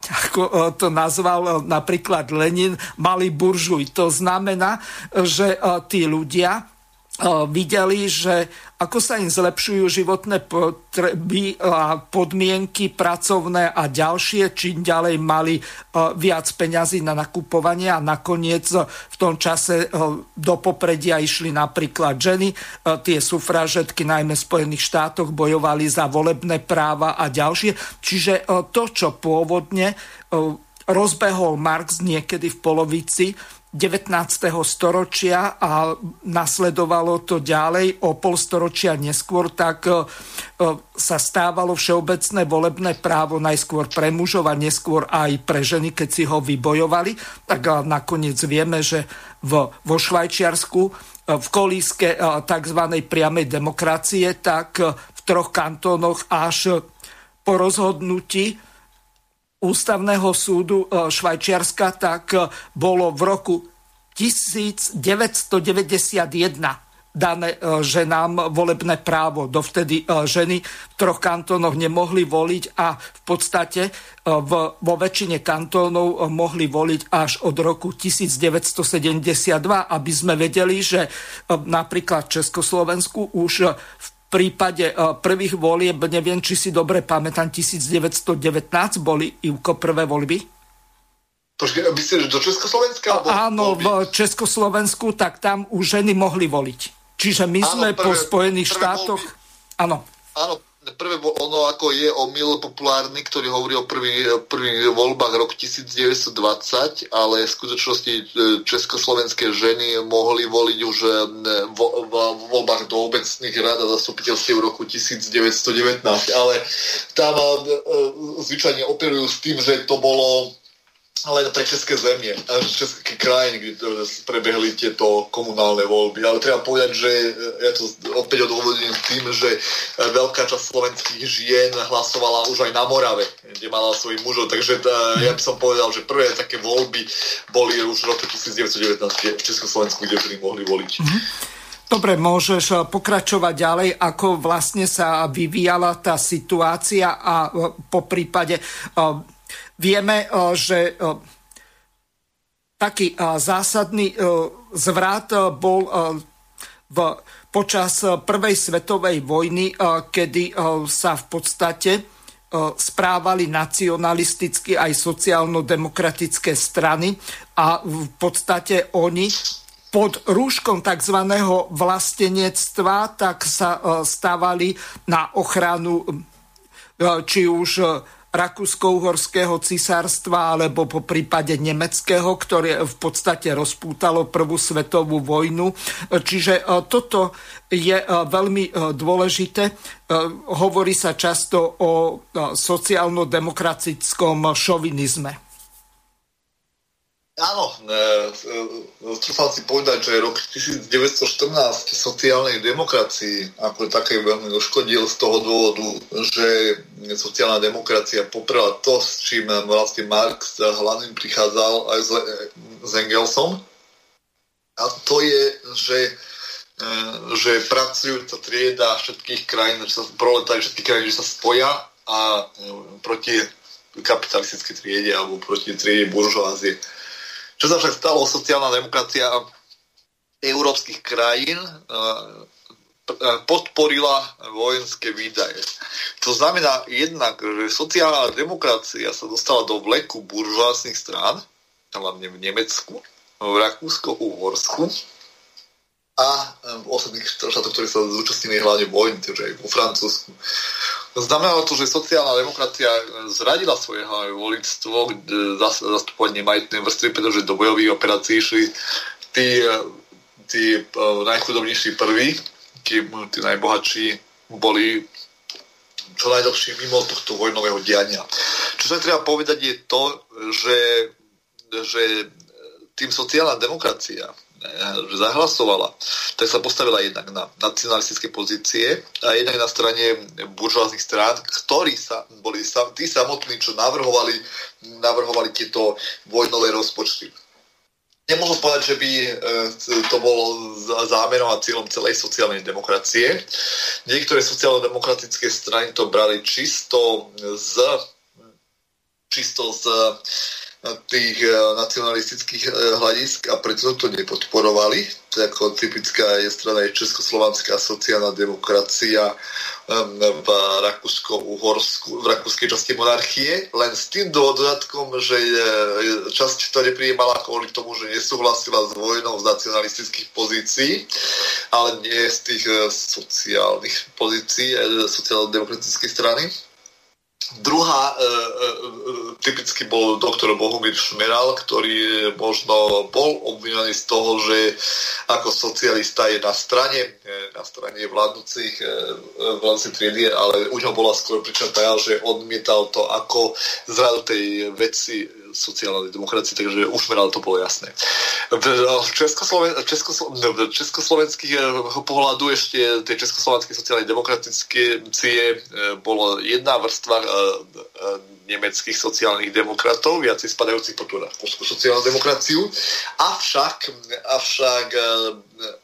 ako to nazval napríklad Lenin, malý buržuj. To znamená, že tí ľudia videli, že ako sa im zlepšujú životné potreby a podmienky pracovné a ďalšie, čím ďalej mali viac peňazí na nakupovanie a nakoniec v tom čase do popredia išli napríklad ženy. Tie sufražetky najmä v Spojených štátoch bojovali za volebné práva a ďalšie. Čiže to, čo pôvodne rozbehol Marx niekedy v polovici 19. storočia a nasledovalo to ďalej o polstoročia neskôr, tak e, e, sa stávalo všeobecné volebné právo najskôr pre mužov a neskôr aj pre ženy, keď si ho vybojovali. Tak nakoniec vieme, že v, vo Švajčiarsku e, v kolíske tzv. priamej demokracie, tak v troch kantónoch až po rozhodnutí ústavného súdu e, Švajčiarska, tak e, bolo v roku 1991 dané e, ženám volebné právo. Dovtedy ženy v troch kantónoch nemohli voliť a v podstate vo väčšine kantónov mohli voliť až od roku 1972, aby sme vedeli, že napríklad v Československu už v prípade e, prvých volieb, neviem, či si dobre pamätám, 1919 boli Ivko prvé voľby? Počkej, myslíš, do Československa? Áno, v Československu, tak tam už ženy mohli voliť. Čiže my áno, sme prvé, po Spojených štátoch... Áno. Áno, prvé ono ako je omyl populárny, ktorý hovorí o prvých, prvých voľbách rok 1920, ale v skutočnosti e, československé ženy mohli voliť už e, v, v, v voľbách do obecných rád a zastupiteľstiev v roku 1919, ale tam e, zvyčajne operujú s tým, že to bolo len pre české zemie, české krajiny, kde prebehli tieto komunálne voľby. Ale treba povedať, že e, ja to opäť odôvodním tým, že e, veľká časť slovenských žien hlasovala už aj na Morave, kde mala svojich mužov. Takže tá, ja by som povedal, že prvé také voľby boli už v roku 1919 v Československu, kde ženy mohli voliť. Mm-hmm. Dobre, môžeš e, pokračovať ďalej, ako vlastne sa vyvíjala tá situácia a po prípade Vieme, eh, že eh, taký eh, zásadný zvrat bol v, počas prvej svetovej vojny, kedy sa v podstate správali nacionalisticky aj sociálno-demokratické strany a v podstate oni pod rúškom tzv. vlastenectva tak sa stávali na ochranu či už Rakúsko-Uhorského cisárstva alebo po prípade nemeckého, ktoré v podstate rozpútalo prvú svetovú vojnu. Čiže e, toto je e, veľmi e, dôležité. Hovorí sa často o sociálno-demokratickom šovinizme. Áno, chcel som si povedať, že rok 1914 sociálnej demokracii ako také veľmi uškodil z toho dôvodu, že sociálna demokracia poprela to, s čím vlastne Marx hlavným prichádzal aj s, s Engelsom. A to je, že, e, že pracujúca trieda všetkých krajín, že sa proletári všetkých krajín, že sa spoja a e, proti kapitalistickej triede alebo proti triede buržoázie čo sa však stalo, sociálna demokracia európskych krajín eh, podporila vojenské výdaje. To znamená jednak, že sociálna demokracia sa dostala do vleku buržoásnych strán, hlavne v Nemecku, v Rakúsko-Uhorsku a v ostatných štátoch, ktoré sa zúčastnili hlavne vojny, takže aj vo Francúzsku. Znamenalo to, že sociálna demokracia zradila svoje voličstvo, zastupovanie majetnej vrstvy, pretože do bojových operácií išli tí, tí uh, najchudobnejší prví, kým tí najbohatší boli čo najdlhšie mimo tohto vojnového diania. Čo sa treba povedať je to, že, že tým sociálna demokracia zahlasovala, tak sa postavila jednak na nacionalistické pozície a jednak na strane buržoáznych strán, ktorí sa, boli sam, tí samotní, čo navrhovali, navrhovali tieto vojnové rozpočty. Nemôžem povedať, že by e, to bolo zámerom a cieľom celej sociálnej demokracie. Niektoré sociálno-demokratické strany to brali čisto z čisto z tých e, nacionalistických e, hľadisk a preto to nepodporovali. To ako typická je strana je Československá sociálna demokracia v Rakúsko-Uhorsku, v rakúskej časti monarchie, len s tým dodatkom, že časť to neprijímala kvôli tomu, že nesúhlasila s vojnou z nacionalistických pozícií, ale nie z tých e, sociálnych pozícií sociálno-demokratickej strany. Druhá e, e, typicky bol doktor Bohumír Šmeral, ktorý možno bol obvinený z toho, že ako socialista je na strane, e, na strane vládnúcich, e, vládnúcich triedy, ale u ňoho bola skôr pričina že odmietal to ako zradu tej veci sociálnej demokracie, takže už meral to bolo jasné. V, Českosloven, Českoslo, v československých eh, pohľadu ešte tej československej sociálnej demokratické cie eh, bolo jedna vrstva eh, nemeckých sociálnych demokratov, viacej spadajúcich pod tú rakúsku sociálnu demokraciu. Avšak, avšak,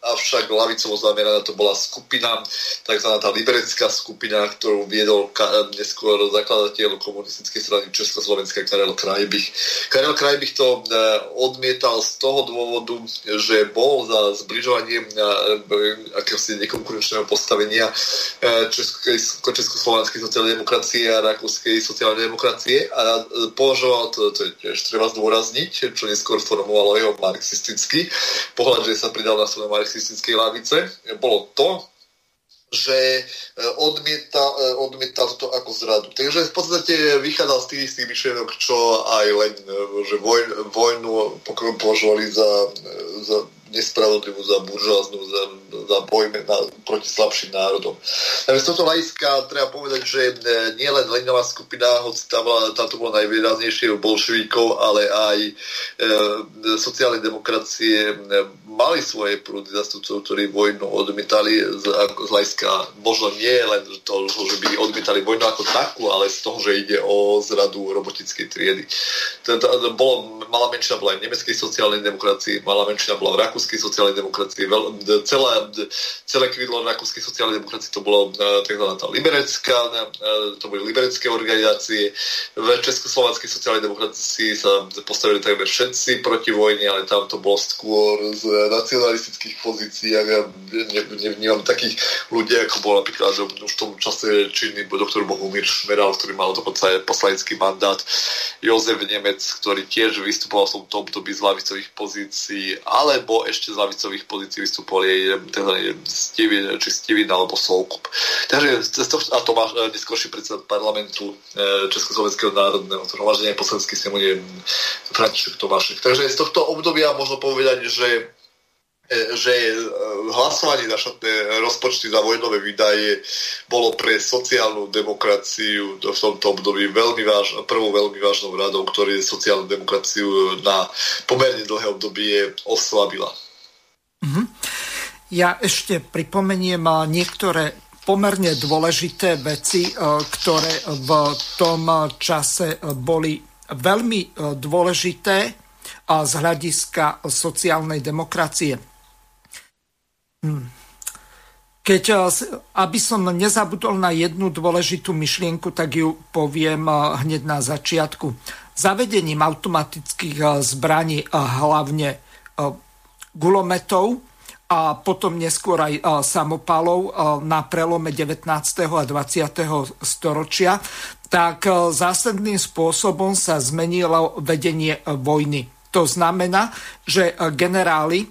avšak lavicovo zameraná to bola skupina, takzvaná tá liberecká skupina, ktorú viedol neskôr zakladateľ komunistickej strany Československa Karel Krajbich. Karel Krajbich to odmietal z toho dôvodu, že bol za zbližovanie akéhosi nekonkurenčného postavenia Československej sociálnej demokracie a Rakúskej sociálnej demokracie a považoval to, to je tiež treba zdôrazniť, čo neskôr formovalo jeho marxistický pohľad, že sa pridal na marxistickej lavice, bolo to, že e, odmieta, e, odmietal to ako zradu. Takže v podstate vychádzal z tých istých myšlienok, čo aj len, e, že vojn, vojnu považovali za, za nespravodlivú, za buržoáznu, za, za boj proti slabším národom. Takže z tohto hľadiska treba povedať, že e, nie len Leninová skupina, hoci tam, tam to bolo najvýraznejšie bolševíkov, ale aj e, sociálne demokracie e, mali svoje prúdy zastupcov, ktorí vojnu odmietali z, z hľadiska, možno nie len to, že by odmietali vojnu ako takú, ale z toho, že ide o zradu robotickej triedy. To, to, to bolo, malá menšina bola aj v nemeckej sociálnej demokracii, malá menšina bola v Rakúsku, rakúskej sociálnej demokracie. Celé, celé krídlo rakúskej sociálnej demokracie to bolo e, tzv. tá liberecká, e, to boli liberecké organizácie. V Československej sociálnej demokracii sa postavili takmer všetci proti vojne, ale tam to bolo skôr z nacionalistických pozícií. Ja nevnímam takých ľudí, ako bol napríklad už v tom čase činný doktor Bohumír Šmeral, ktorý mal dokonca aj poslanecký mandát, Jozef Nemec, ktorý tiež vystupoval v tomto období z lavicových pozícií, alebo ešte z lavicových pozícií vystupovali Steven, či Steven alebo Solkup. Takže z toho, a to má e, neskôrší predseda parlamentu e, Československého národného zhromaždenia poslanecký snemovne František Tomášek. Takže z tohto obdobia možno povedať, že e, že hlasovanie za štátne rozpočty za vojnové výdaje bolo pre sociálnu demokraciu v tomto období veľmi váž, prvou veľmi vážnou radou, ktorý sociálnu demokraciu na pomerne dlhé obdobie oslabila. Mm-hmm. Ja ešte pripomeniem niektoré pomerne dôležité veci, e, ktoré v tom čase boli veľmi e, dôležité z hľadiska sociálnej demokracie. Hm. Keď, e, aby som nezabudol na jednu dôležitú myšlienku, tak ju poviem hneď na začiatku. Zavedením automatických zbraní, hlavne gulometov a potom neskôr aj samopalov na prelome 19. a 20. storočia, tak zásadným spôsobom sa zmenilo vedenie vojny. To znamená, že generáli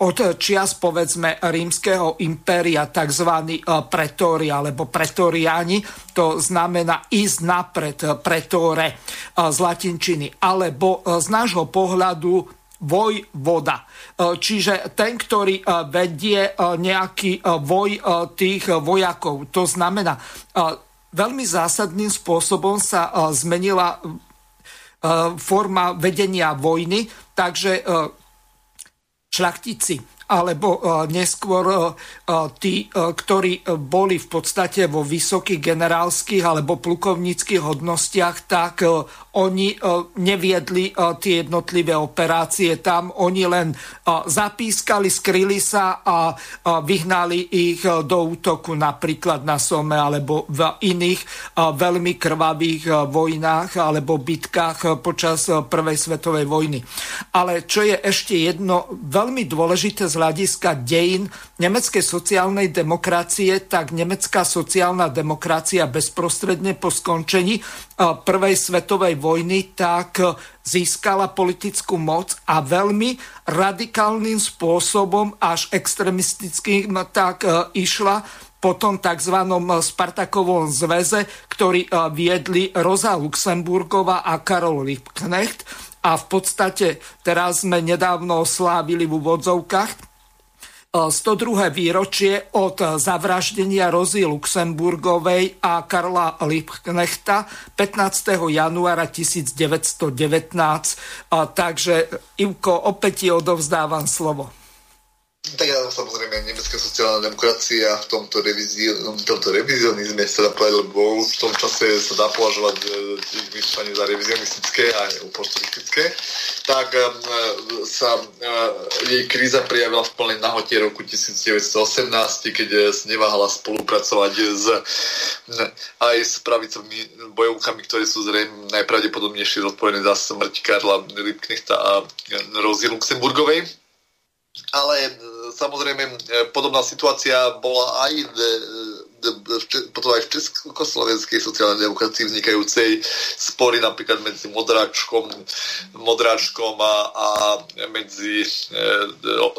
od čias povedzme rímskeho impéria, tzv. pretóri alebo pretoriáni, to znamená ísť napred, pretore z latinčiny, alebo z nášho pohľadu vojvoda. E, čiže ten, ktorý e, vedie e, nejaký voj tých vojakov. To znamená, veľmi zásadným spôsobom sa zmenila forma vedenia vojny, takže šľachtici alebo e, neskôr e, e, tí, ktorí boli v podstate vo vysokých generálskych alebo plukovníckých hodnostiach, tak oni neviedli tie jednotlivé operácie tam, oni len zapískali, skryli sa a vyhnali ich do útoku napríklad na Some alebo v iných veľmi krvavých vojnách alebo bitkách počas Prvej svetovej vojny. Ale čo je ešte jedno veľmi dôležité z hľadiska dejín nemeckej sociálnej demokracie, tak nemecká sociálna demokracia bezprostredne po skončení e, Prvej svetovej vojny tak získala politickú moc a veľmi radikálnym spôsobom až extremistickým tak e, išla po tom tzv. Spartakovom zväze, ktorý e, viedli Rosa Luxemburgova a Karol Liebknecht. A v podstate teraz sme nedávno oslávili v úvodzovkách 102. výročie od zavraždenia Rozy Luxemburgovej a Karla Liebknechta 15. januára 1919. Takže Ivko, opäť ti odovzdávam slovo. Tak ja samozrejme, nemecká sociálna demokracia v tomto, revízi, v tomto revizionizme sa dá povedať, lebo v tom čase sa dá považovať ich myšľanie za revizionistické a oportunistické, tak um, sa uh, jej kríza prijavila v plnej nahote roku 1918, keď neváhala spolupracovať s, aj s pravicovými bojovkami, ktoré sú zrejme najpravdepodobnejšie zodpovedné za smrť Karla Liebknechta a Rozy Luxemburgovej. Ale e, samozrejme e, podobná situácia bola aj potom aj v Československej sociálnej demokracii vznikajúcej. Spory napríklad medzi Modráčkom, Modráčkom a, a medzi e,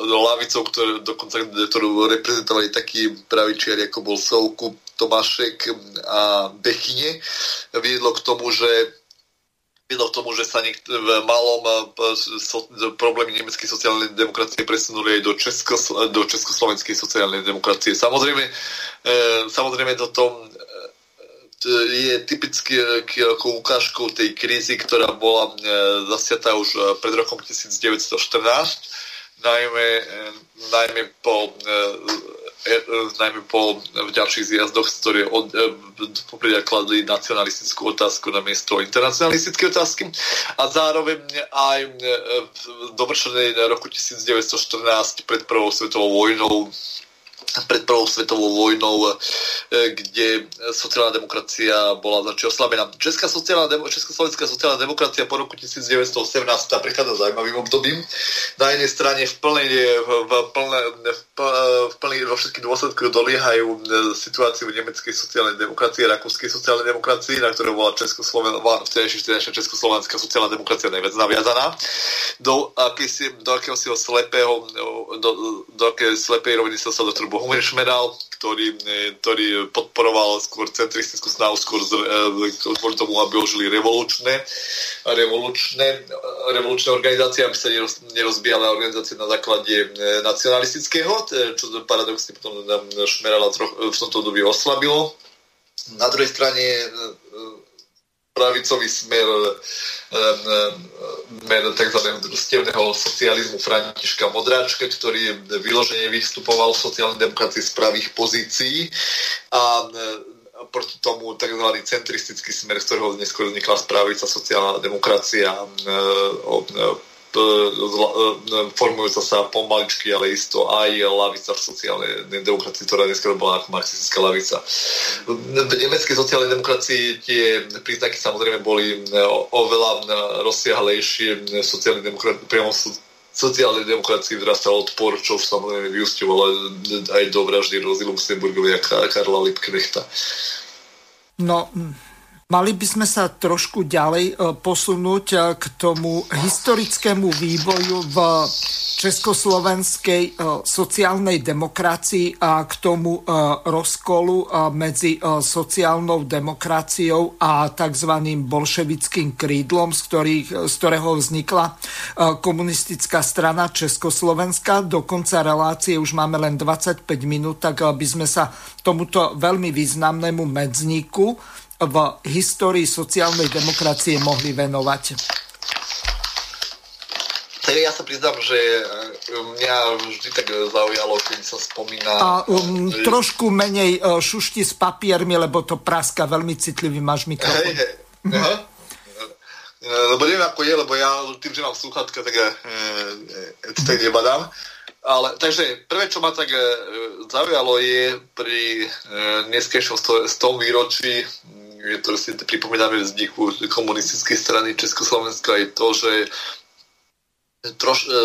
lavicou, ktorú, dokonca, ktorú reprezentovali takí pravičiari, ako bol Soukup, Tomášek a Bechyne, viedlo k tomu, že viedlo k tomu, že sa niekt- v malom eh, so, problémy nemeckej sociálnej demokracie presunuli aj do, Česko, do československej sociálnej demokracie. Samozrejme, e, samozrejme toto eh, je typicky ako ukážkou tej krízy, ktorá bola zasiatá už pred rokom 1914, najmä, najmä po najmä po ďalších zjazdoch, ktoré od, e, kladli nacionalistickú otázku na miesto internacionalistické otázky. A zároveň aj v dovršenej roku 1914 pred prvou svetovou vojnou pred prvou svetovou vojnou, e, kde sociálna demokracia bola značne oslabená. Česká sociálna, Československá sociálna demokracia po roku 1918 prechádza zaujímavým obdobím. Na jednej strane v plnej, v plne, v plnej, vo všetkých dôsledkoch doliehajú e, situáciu nemeckej sociálnej demokracie, rakúskej sociálnej demokracie, na ktorú bola Československá, Československá sociálna demokracia najviac naviazaná. Do, akési, do akéhosi slepého, do, do akej slepej roviny sa sa do Bohumír Šmeral, ktorý, e, ktorý podporoval skôr centristickú snahu, skôr e, kvôli tomu, aby ožili revolučné, revolučné, revolučné organizácie, aby sa nerozbíjala organizácie na základe e, nacionalistického, čo paradoxne potom Šmerala v tomto období oslabilo. Na druhej strane pravicový smer tzv. družstevného socializmu Františka Modráčka, ktorý vyložene vystupoval v sociálnej demokracii z pravých pozícií a proti tomu tzv. centristický smer, z ktorého neskôr vznikla spravica sociálna demokracia formujúca sa pomaličky, ale isto aj lavica v sociálnej demokracii, ktorá dneska bola ako marxistická lavica. V nemeckej sociálnej demokracii tie príznaky samozrejme boli oveľa rozsiahlejšie. Sociálnej demokracii, priamo sociálnej demokracii vyrastal odpor, čo samozrejme vyústovalo aj do vraždy Rozy Luxemburgovej a Karla Liebknechta. No, Mali by sme sa trošku ďalej posunúť k tomu historickému vývoju v československej e, sociálnej demokracii a k tomu e, rozkolu e, medzi sociálnou demokraciou a tzv. bolševickým krídlom, z, ktorých, z ktorého vznikla komunistická strana Československa. Do konca relácie už máme len 25 minút, tak by sme sa tomuto veľmi významnému medzníku v histórii sociálnej demokracie mohli venovať. Ja sa priznám, že e, mňa vždy tak zaujalo, keď sa spomína... A um, že... trošku menej uh, šušti s papiermi, lebo to praska veľmi citlivý máš mikrofón. Hej, hej. Lebo neviem ako je, lebo ja tým, že mám sluchatka, tak e, e, to tak nebadám. Ale, takže prvé, čo ma tak e, zaujalo je pri e, dneskejšom 100 výročí je to si pripomíname vzniku komunistickej strany Československa je to, že troš, e,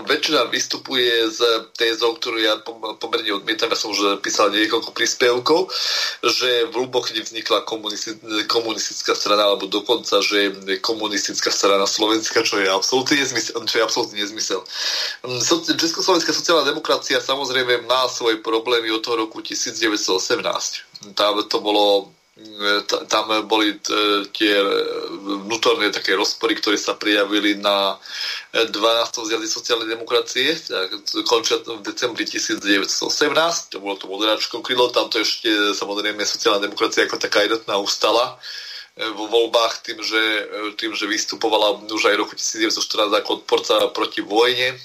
väčšina vystupuje z tézou, ktorú ja pomerne odmietam, ja som už písal niekoľko príspevkov, že v Luboch vznikla komunistická strana, alebo dokonca, že komunistická strana Slovenska, čo je absolútne nezmysel. Čo je absolútne nezmysel. Mm, Československá sociálna demokracia samozrejme má svoje problémy od toho roku 1918. Tam to bolo tam boli e, tie vnútorné také rozpory, ktoré sa prijavili na 12. zjazdy sociálnej demokracie, končia v decembri 1918, to bolo to moderáčko krylo, tam to ešte samozrejme sociálna demokracia ako taká jednotná ustala e, vo voľbách tým, že, e, tým, že vystupovala už aj roku 1914 ako odporca proti vojne,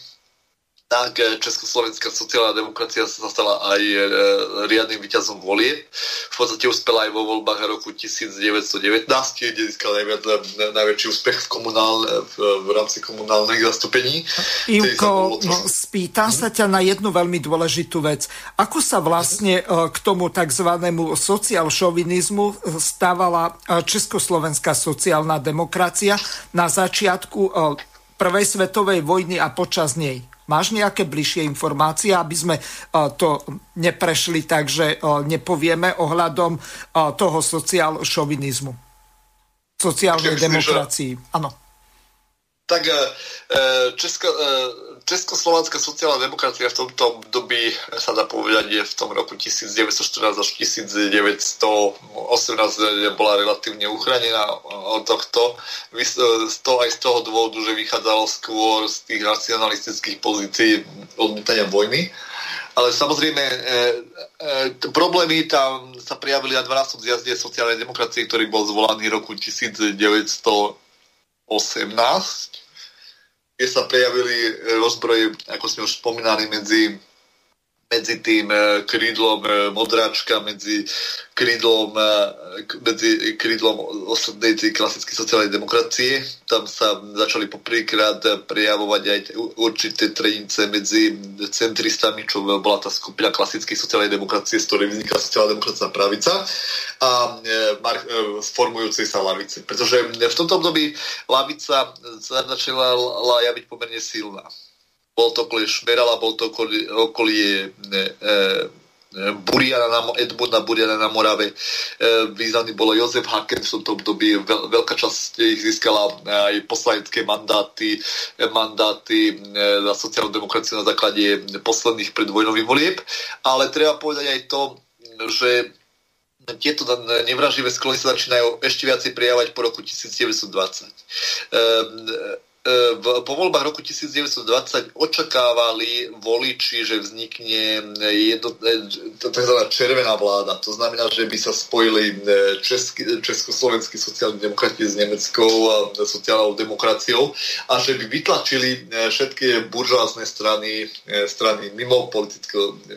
tak eh, Československá sociálna demokracia sa stala aj e, riadnym víťazom volie. V podstate uspela aj vo voľbách roku 1919, kde získala najviac, najväčší úspech v, komunál, v, v rámci komunálnych zastúpení. Ivko, no, spýtam sa ťa na jednu veľmi dôležitú vec. Ako sa vlastne k tomu tzv. sociálšovinizmu stávala Československá sociálna demokracia na začiatku Prvej svetovej vojny a počas nej? Máš nejaké bližšie informácie, aby sme e, to neprešli tak, že e, nepovieme ohľadom e, toho sociál šovinizmu, sociálnej demokracii. Áno tak Česko, Československá sociálna demokracia v tomto období sa dá povedať je v tom roku 1914 až 1918 bola relatívne uchránená od tohto. Toho, aj z toho dôvodu, že vychádzalo skôr z tých nacionalistických pozícií odmietania vojny. Ale samozrejme, e, e, problémy tam sa prijavili na 12. zjazde sociálnej demokracie, ktorý bol zvolaný roku 1918 kde sa prejavili e, rozbroje, ako sme už spomínali, medzi medzi tým e, krídlom e, modráčka, medzi krídlom, medzi krídlom oslednej klasickej sociálnej demokracie. Tam sa začali poprvýkrát prejavovať aj určité trenice medzi centristami, čo bola tá skupina klasickej sociálnej demokracie, z ktorej vznikla sociálna demokracia pravica a formujúcej sa lavice. Pretože v tomto období lavica začala javiť pomerne silná bol to okolie Šmerala, bol to okolie, okolie e, e, Buriana na, Edmunda Buriana na Morave. E, významný bol Jozef Haken v tomto období. Veľ, veľká časť ich získala aj poslanecké mandáty, mandáty e, na sociálnu demokraciu na základe posledných predvojnových volieb. Ale treba povedať aj to, že tieto nevraživé sklony sa začínajú ešte viacej prijavať po roku 1920. E, E, v, po voľbách roku 1920 očakávali voliči, že vznikne jedno, e, tzv. červená vláda. To znamená, že by sa spojili e, česky, československí sociálni demokrati s nemeckou sociálnou demokraciou a že by vytlačili všetky buržoázne strany, strany mimo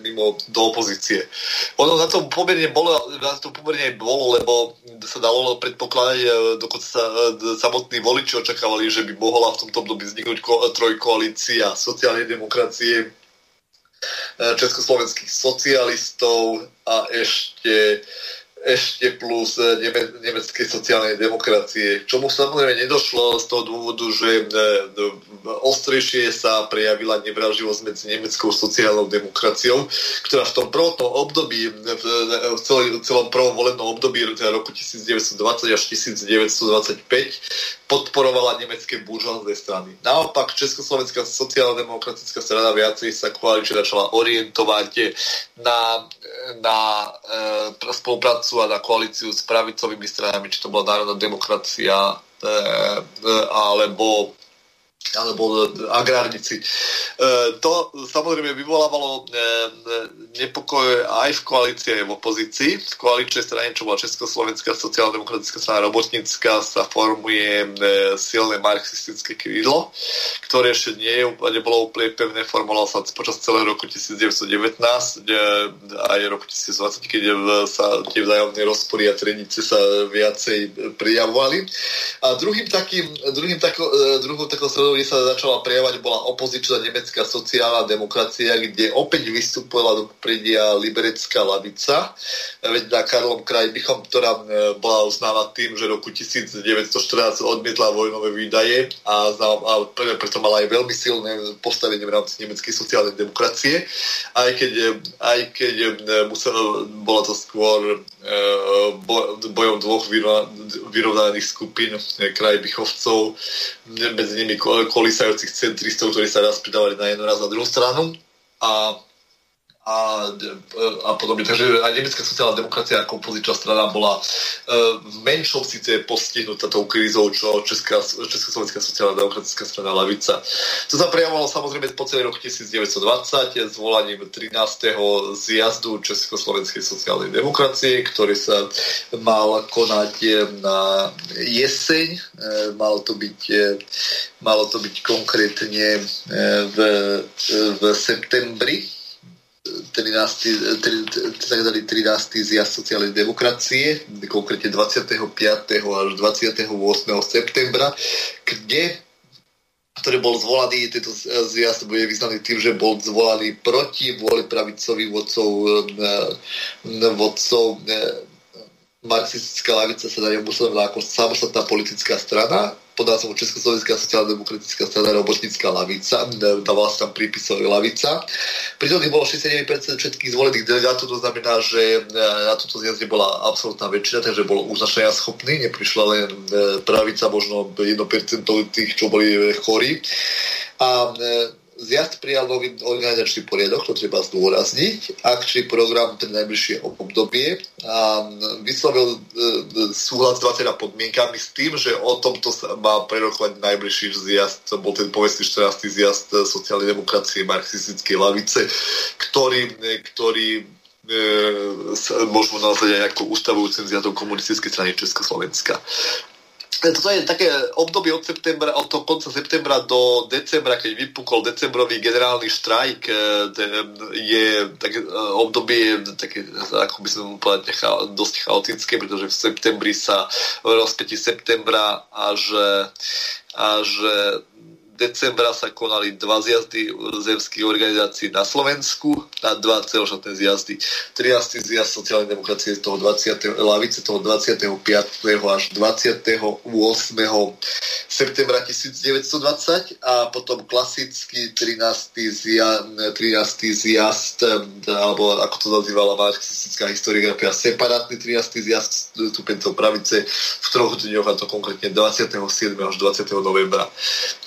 mimo do opozície. Ono na to pomerne bolo, na to pomerne bolo, lebo sa dalo predpokladať, dokonca sa samotní voliči očakávali, že by mohla v tomto období vzniknúť trojkoalícia sociálnej demokracie, e, československých socialistov a ešte ešte plus e, neme, nemeckej sociálnej demokracie, čomu samozrejme nedošlo z toho dôvodu, že e, ostrejšie sa prejavila nevraživosť medzi nemeckou sociálnou demokraciou, ktorá v tom prvotnom období, v celom, celom prvom volebnom období roku 1920 až 1925 podporovala nemecké buržoazné strany. Naopak Československá sociálno-demokratická strana viacej sa koalične začala orientovať na, na e, spoluprácu a na koalíciu s pravicovými stranami, či to bola národná demokracia e, e, alebo alebo agrárnici. E, to samozrejme vyvolávalo e, nepokoje aj v koalícii, aj v opozícii. V koaličnej strane, čo bola Československá sociálno-demokratická strana robotnícka, sa formuje e, silné marxistické krídlo, ktoré ešte nie nebolo úplne pevné, formovalo sa počas celého roku 1919 aj roku 2020, keď sa tie vzájomné rozpory a trenice sa viacej prijavovali. A druhým takým, druhým tako, druhou takou kde sa začala prejavať, bola opozičná nemecká sociálna demokracia, kde opäť vystupovala do predia liberecká lavica, veď na Karlom Krajbichom, ktorá e, bola uznáva tým, že roku 1914 odmietla vojnové výdaje a, a preto mala aj veľmi silné postavenie v rámci nemeckej sociálnej demokracie, aj keď, e, aj keď e, musel, bola to skôr bojom dvoch vyrovnaných skupín krajbichovcov, medzi nimi kolísajúcich centristov, ktorí sa raz pridávali na jednu raz na druhú stranu. A a, a podobne. Takže aj nemecká sociálna demokracia ako opozičná strana bola e, v menšom síce postihnutá tou krízou, čo Česká, Československá sociálna demokratická strana Lavica. To sa prejavovalo samozrejme po celý rok 1920 zvolaním 13. zjazdu Československej sociálnej demokracie, ktorý sa mal konať na jeseň. E, malo to byť, e, malo to byť konkrétne v, v septembri 13. 13. zjazd sociálnej demokracie, konkrétne 25. až 28. septembra, kde ktorý bol zvolaný, tento zjazd bude vyznaný tým, že bol zvolaný proti vôli pravicových vodcov, eh, vodcov eh, marxistická lavica sa dajú musela ako samostatná politická strana pod názvom Československá sociálno-demokratická strana robotnícka lavica, dávala sa tam prípisová lavica. Pritom bolo 69% všetkých zvolených delegátov, to znamená, že e, na toto zjazde bola absolútna väčšina, takže bol uznašania schopný, neprišla len e, pravica, možno 1% tých, čo boli chorí. A e, Zjazd prijal nový organizačný poriadok, to treba zdôrazniť, akčný program pre najbližšie obdobie a vyslovil e, súhlas s 20 podmienkami s tým, že o tomto sa má prerokovať najbližší zjazd, to bol ten povestný 14. zjazd sociálnej demokracie marxistickej lavice, ktorý, ktorý e, môžeme nazvať aj ako ustavujúcim zjazdom komunistickej strany Československa. Toto je také obdobie od, septembra, od toho konca septembra do decembra, keď vypukol decembrový generálny štrajk, e, je také obdobie, také, ako by som povedať, dosť chaotické, pretože v septembri sa v rozpeti septembra až, až decembra sa konali dva zjazdy zemských organizácií na Slovensku a dva celoštátne zjazdy. 13. zjazd sociálnej demokracie z toho 20. lavice toho 25. až 28. septembra 1920 a potom klasický 13. zjazd, 13. zjazd alebo ako to nazývala marxistická historiografia, separátny 13. zjazd stupencov pravice v troch dňoch a to konkrétne 27. až 20. novembra.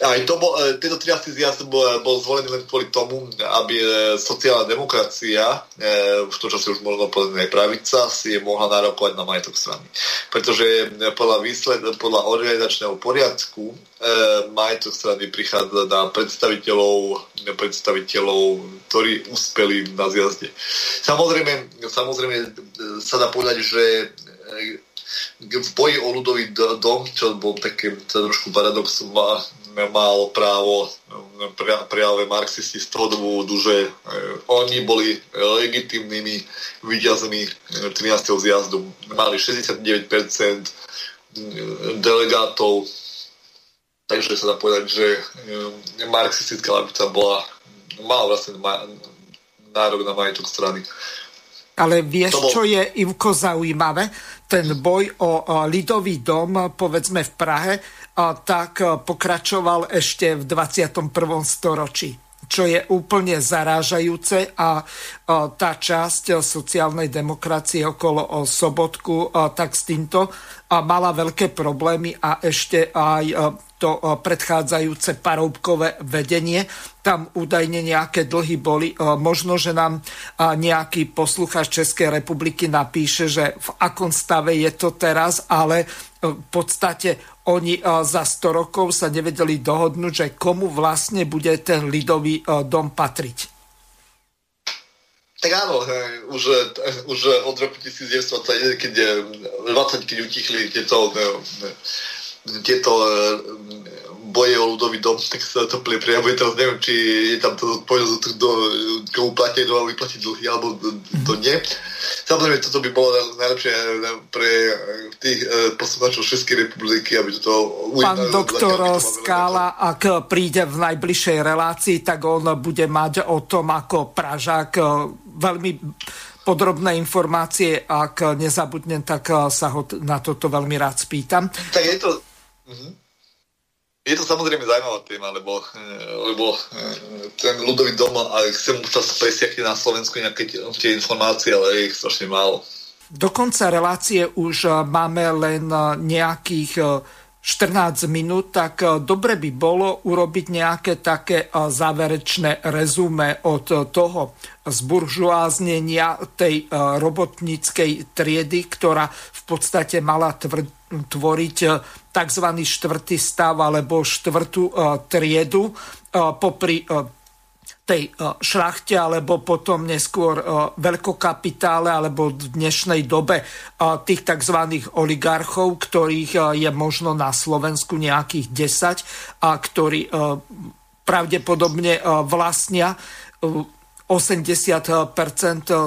Aj to bol, e, tento 13. zjazd bol, bol zvolený len kvôli tomu, aby e, sociálna demokracia, e, v tom čase už možno povedať aj pravica, si mohla nárokovať na majetok strany. Pretože podľa, výsled, podľa organizačného poriadku majetok strany prichádza na predstaviteľov, predstaviteľov, ktorí uspeli na zjazde. Samozrejme, samozrejme sa dá povedať, že v boji o ľudový dom, čo bol taký trošku paradox, má, mal právo práve marxisti z toho dôvodu, že e, oni boli legitimnými výťazmi 13. zjazdu. Mali 69% delegátov, takže sa dá povedať, že e, marxistická lavica bola, mala vlastne nárok na majetok strany. Ale vieš, bol... čo je Ivko zaujímavé? Ten boj o Lidový dom, povedzme v Prahe, tak pokračoval ešte v 21. storočí čo je úplne zarážajúce a tá časť sociálnej demokracie okolo Sobotku tak s týmto mala veľké problémy a ešte aj to predchádzajúce paroubkové vedenie. Tam údajne nejaké dlhy boli. Možno, že nám nejaký poslucháč Českej republiky napíše, že v akom stave je to teraz, ale v podstate oni za 100 rokov sa nevedeli dohodnúť, že komu vlastne bude ten lidový dom patriť. Tak áno, už, už od roku 1921, keď 20, keď utichli tieto tieto e, boje o ľudový dom, tak sa to prejavuje. Teraz neviem, či je tam to zodpovednosť, do, komu platia do vyplatiť dlhy, alebo to nie. Samozrejme, toto by bolo najlepšie pre tých e, poslucháčov Českej republiky, aby toto... Pán doktor Skála, ak príde v najbližšej relácii, tak on bude mať o tom, ako Pražák veľmi podrobné informácie. Ak nezabudnem, tak sa ho na toto veľmi rád spýtam. Tak je to, Mhm. Je to samozrejme zaujímavá téma, lebo, eh, lebo eh, ten ľudový dom, a chcem čas presiakne na Slovensku nejaké tie informácie, ale je ich strašne málo. Do konca relácie už eh, máme len nejakých 14 minút, tak dobre by bolo urobiť nejaké také záverečné rezume od toho zburžuáznenia tej robotníckej triedy, ktorá v podstate mala tvoriť tzv. štvrtý stav alebo štvrtú e, triedu e, popri e, tej šlachte alebo potom neskôr veľkokapitále alebo v dnešnej dobe tých tzv. oligarchov, ktorých je možno na Slovensku nejakých 10 a ktorí pravdepodobne vlastnia 80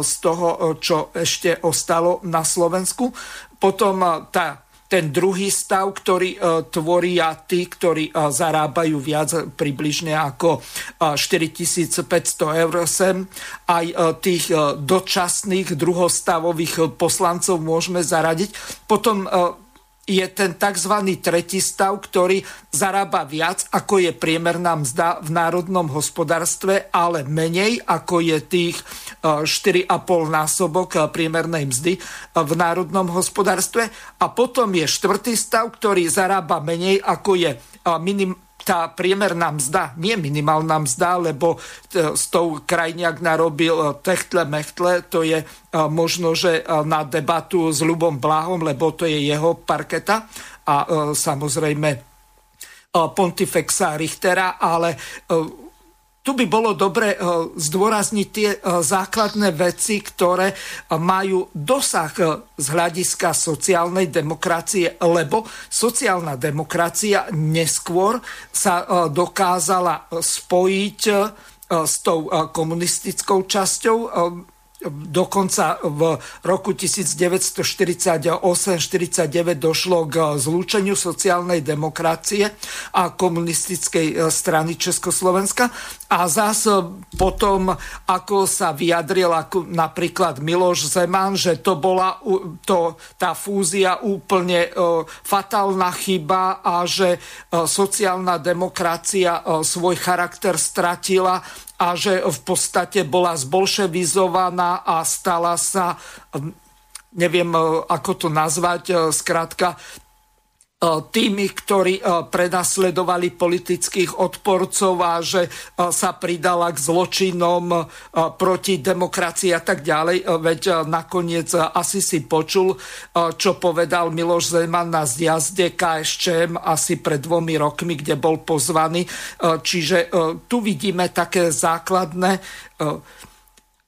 z toho, čo ešte ostalo na Slovensku. Potom tá ten druhý stav, ktorý e, tvoria tí, ktorí e, zarábajú viac približne ako 4500 e, eur sem. Aj tých dočasných druhostavových poslancov môžeme zaradiť. Potom je ten tzv. tretí stav, ktorý zarába viac, ako je priemerná mzda v národnom hospodárstve, ale menej, ako je tých 4,5 e, násobok e, priemernej mzdy e, v národnom hospodárstve. A potom je štvrtý stav, ktorý zarába menej, ako je minim, tá priemerná mzda, nie minimálna mzda, lebo s tou krajniak narobil techtle mechtle, to je možno, že na debatu s Ľubom Blahom, lebo to je jeho parketa. A samozrejme Pontifexa Richtera, ale tu by bolo dobre zdôrazniť tie základné veci, ktoré majú dosah z hľadiska sociálnej demokracie, lebo sociálna demokracia neskôr sa dokázala spojiť s tou komunistickou časťou dokonca v roku 1948-49 došlo k zlúčeniu sociálnej demokracie a komunistickej strany Československa. A zás potom, ako sa vyjadril ako napríklad Miloš Zeman, že to bola to, tá fúzia úplne uh, fatálna chyba a že uh, sociálna demokracia uh, svoj charakter stratila a že v podstate bola zbolševizovaná a stala sa, neviem ako to nazvať, skrátka E, tými, ktorí e, prenasledovali politických odporcov a že e, sa pridala k zločinom proti demokracii a tak ďalej. Veď nakoniec asi si počul, čo povedal Miloš Zeman na zjazde KSČM asi pred dvomi rokmi, kde bol pozvaný. Čiže tu vidíme také základné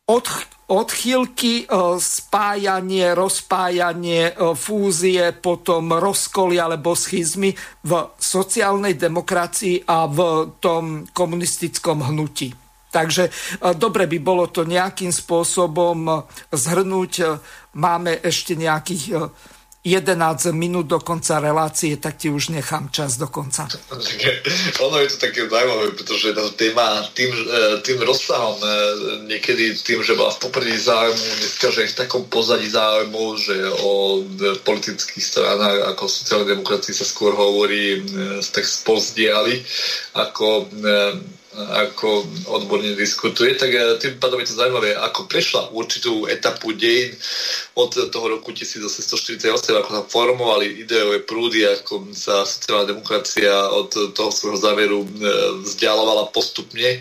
od odchylky, e, spájanie, rozpájanie, e, fúzie, potom rozkoly alebo schizmy v sociálnej demokracii a v tom komunistickom hnutí. Takže e, dobre by bolo to nejakým spôsobom zhrnúť. Máme ešte nejakých 11 minút do konca relácie, tak ti už nechám čas do konca. ono je to také zaujímavé, pretože tá téma tým, e, tým rozsahom, e, niekedy tým, že bola v popredí záujmu, dneska, že je v takom pozadí záujmu, že o politických stranách ako sociálnej demokracii sa skôr hovorí tak spozdiali, ako ako odborne diskutuje, tak eh, tým pádom je to zaujímavé, ako prešla určitú etapu dejín od toho roku 1848, ako sa formovali ideové prúdy, ako sa sociálna demokracia od toho svojho záveru eh, vzdialovala postupne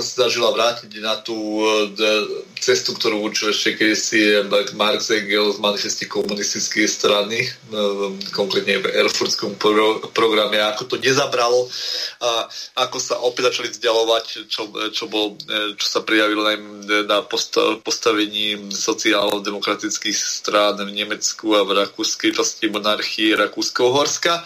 snažila vrátiť na tú e, cestu, ktorú učil ešte kedysi Marx Engels z manifesty komunistickej strany, e, konkrétne v Erfurtskom programe, ako to nezabralo a ako sa opäť začali vzdialovať, čo, čo, bol, e, čo sa prijavilo na postavení sociálno-demokratických strán v Nemecku a v rakúskej časti monarchie Rakúsko-Horska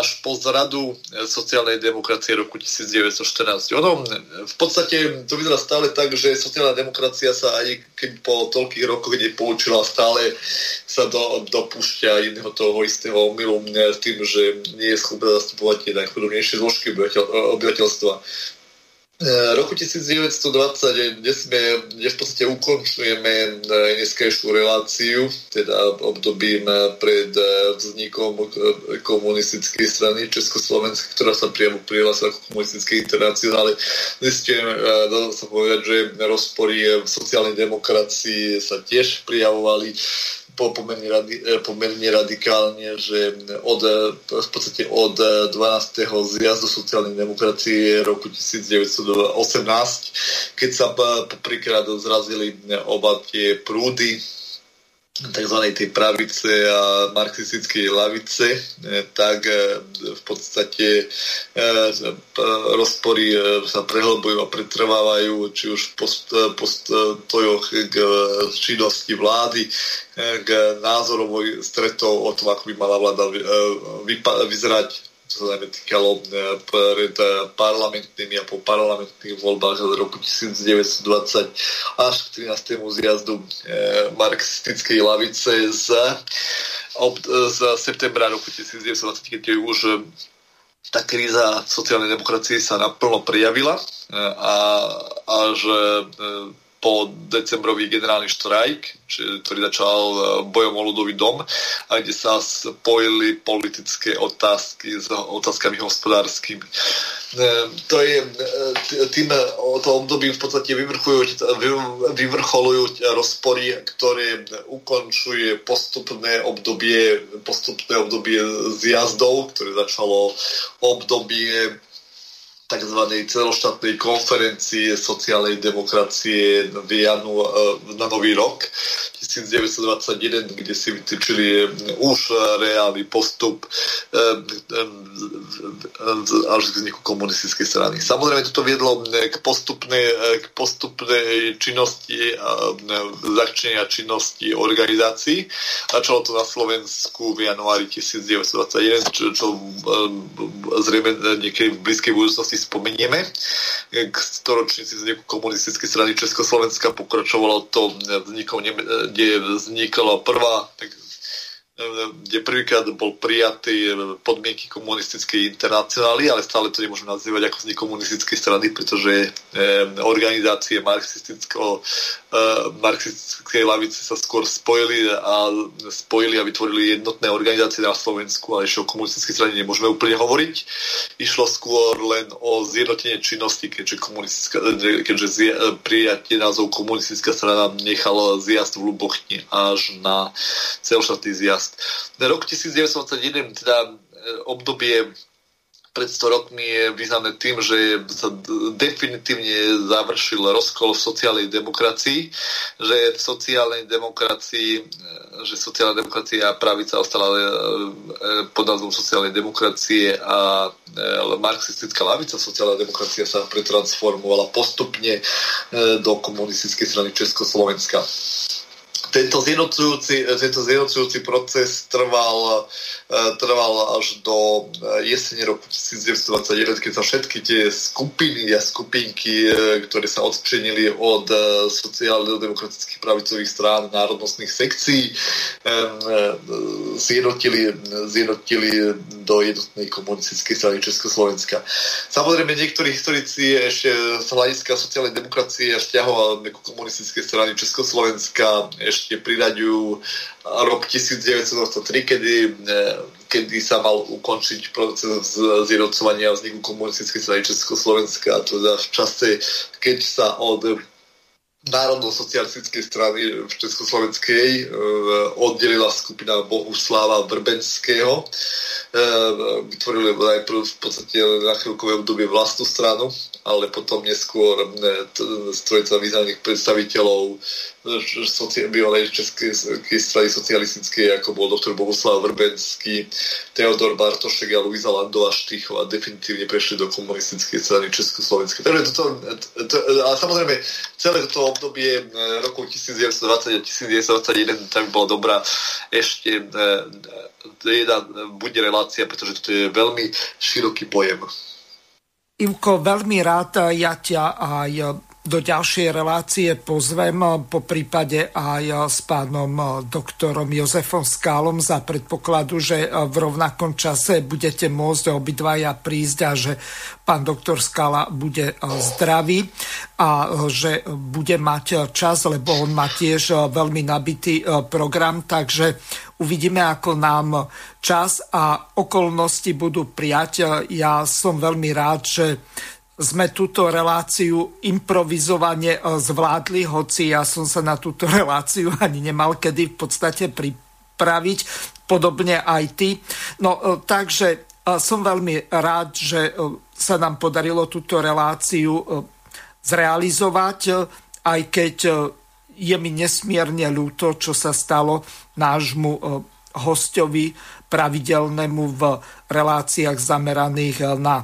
až po zradu sociálnej demokracie roku 1914. Ono v podstate to vyzerá stále tak, že sociálna demokracia sa aj keď po toľkých rokoch nepoučila, stále sa do, dopúšťa iného toho istého omylu tým, že nie je schopná zastupovať tie najchudobnejšie zložky obyvateľstva. E, roku 1920, kde, v podstate ukončujeme e, dneskajšiu reláciu, teda obdobím e, pred vznikom komunistickej strany Československa, ktorá sa priamo prihlásila ako komunistické internacionále. Zistím, dá sa povedať, že rozpory v sociálnej demokracii sa tiež prijavovali po pomerne, radi, eh, pomerne radikálne, že od, eh, v podstate od 12. Eh, zjazdu sociálnej demokracie roku 1918, keď sa poprvýkrát zrazili oba tie prúdy tzv. tej pravice a marxistickej lavice, e, tak e, v podstate e, rozpory sa prehlbujú a pretrvávajú, či už v postojoch k činnosti vlády, k názorovoj stretov o tom, ako by mala vláda vyzerať sa najmä týkalo e, pred e, parlamentnými a po parlamentných voľbách z roku 1920 až k 13. zjazdu e, marxistickej lavice z, z septembra roku 1920, keď už tá kríza sociálnej demokracie sa naplno prijavila a, a že po decembrový generálny štrajk, ktorý začal e, bojom o ľudový dom, a kde sa spojili politické otázky s otázkami hospodárskymi. E, to je, e, tým to obdobím v podstate vyvrcholujú rozpory, ktoré ukončuje postupné obdobie, postupné obdobie zjazdov, ktoré začalo obdobie tzv. celoštátnej konferencie sociálnej demokracie v janu, e, na nový rok 1921, kde si vytýčili už reálny postup e, e, až k vzniku komunistickej strany. Samozrejme, toto viedlo k postupnej, k postupnej činnosti, začnenia činnosti organizácií. Začalo to na Slovensku v januári 1921, čo, čo zrejme niekedy v blízkej budúcnosti spomenieme. K storočnici vzniku komunistickej strany Československa pokračovalo to vznikom, kde vznikla prvá kde prvýkrát bol prijatý podmienky komunistickej internacionály, ale stále to nemôžeme nazývať ako vznik komunistickej strany, pretože organizácie marxistického marxistickej lavice sa skôr spojili a spojili a vytvorili jednotné organizácie na Slovensku, ale ešte o komunistickej strane nemôžeme úplne hovoriť. Išlo skôr len o zjednotenie činnosti, keďže, keďže prijatie názov komunistická strana nechala zjazd v Lubochni až na celoštátny zjazd. Rok 1921, teda e, obdobie pred 100 rokmi je významné tým, že sa definitívne završil rozkol v sociálnej demokracii, že v sociálnej demokracii, že sociálna demokracia a pravica ostala e, e, pod názvom sociálnej demokracie a e, marxistická lavica, sociálna demokracia sa pretransformovala postupne do komunistickej strany Československa. Tento zjednocujúci, tento zjednocujúci proces trval, trval až do e, jesene roku 1929, keď sa všetky tie skupiny a skupinky, e, ktoré sa odčenili od sociálno-demokratických pravicových strán národnostných sekcií, zjednotili, zjednotili do jednotnej komunistickej strany Československa. Samozrejme, niektorí historici ešte z hľadiska sociálnej demokracie až ťahovali komunistické strany Československa ešte priraďujú rok 1923, kedy, e, kedy sa mal ukončiť proces zjednocovania vzniku komunistickej strany Československa, a teda v čase, keď sa od národno-socialistickej strany v Československej e, oddelila skupina Bohuslava Vrbenského. E, vytvorili najprv v podstate na chvíľkové obdobie vlastnú stranu, ale potom neskôr strojica významných predstaviteľov bývalej českej strany socialistickej, ako bol doktor Bohuslav Vrbenský, Teodor Bartošek a Luisa Landová Štychová definitívne prešli do komunistickej strany Československa. Takže toto, to, a samozrejme celé toto obdobie roku 1920 a 1921 tam bola dobrá ešte jedna bude relácia, pretože toto je veľmi široký pojem. Ivko, veľmi rád ja ťa aj do ďalšej relácie pozvem, po prípade aj s pánom doktorom Jozefom Skálom za predpokladu, že v rovnakom čase budete môcť obidvaja prísť a že pán doktor Skala bude zdravý a že bude mať čas, lebo on má tiež veľmi nabitý program, takže Uvidíme, ako nám čas a okolnosti budú prijať. Ja som veľmi rád, že sme túto reláciu improvizovane e, zvládli, hoci ja som sa na túto reláciu ani nemal kedy v podstate pripraviť, podobne aj ty. No e, takže e, som veľmi rád, že sa nám podarilo túto reláciu zrealizovať, aj keď je mi nesmierne ľúto, čo sa stalo nášmu hostovi pravidelnému v reláciách zameraných na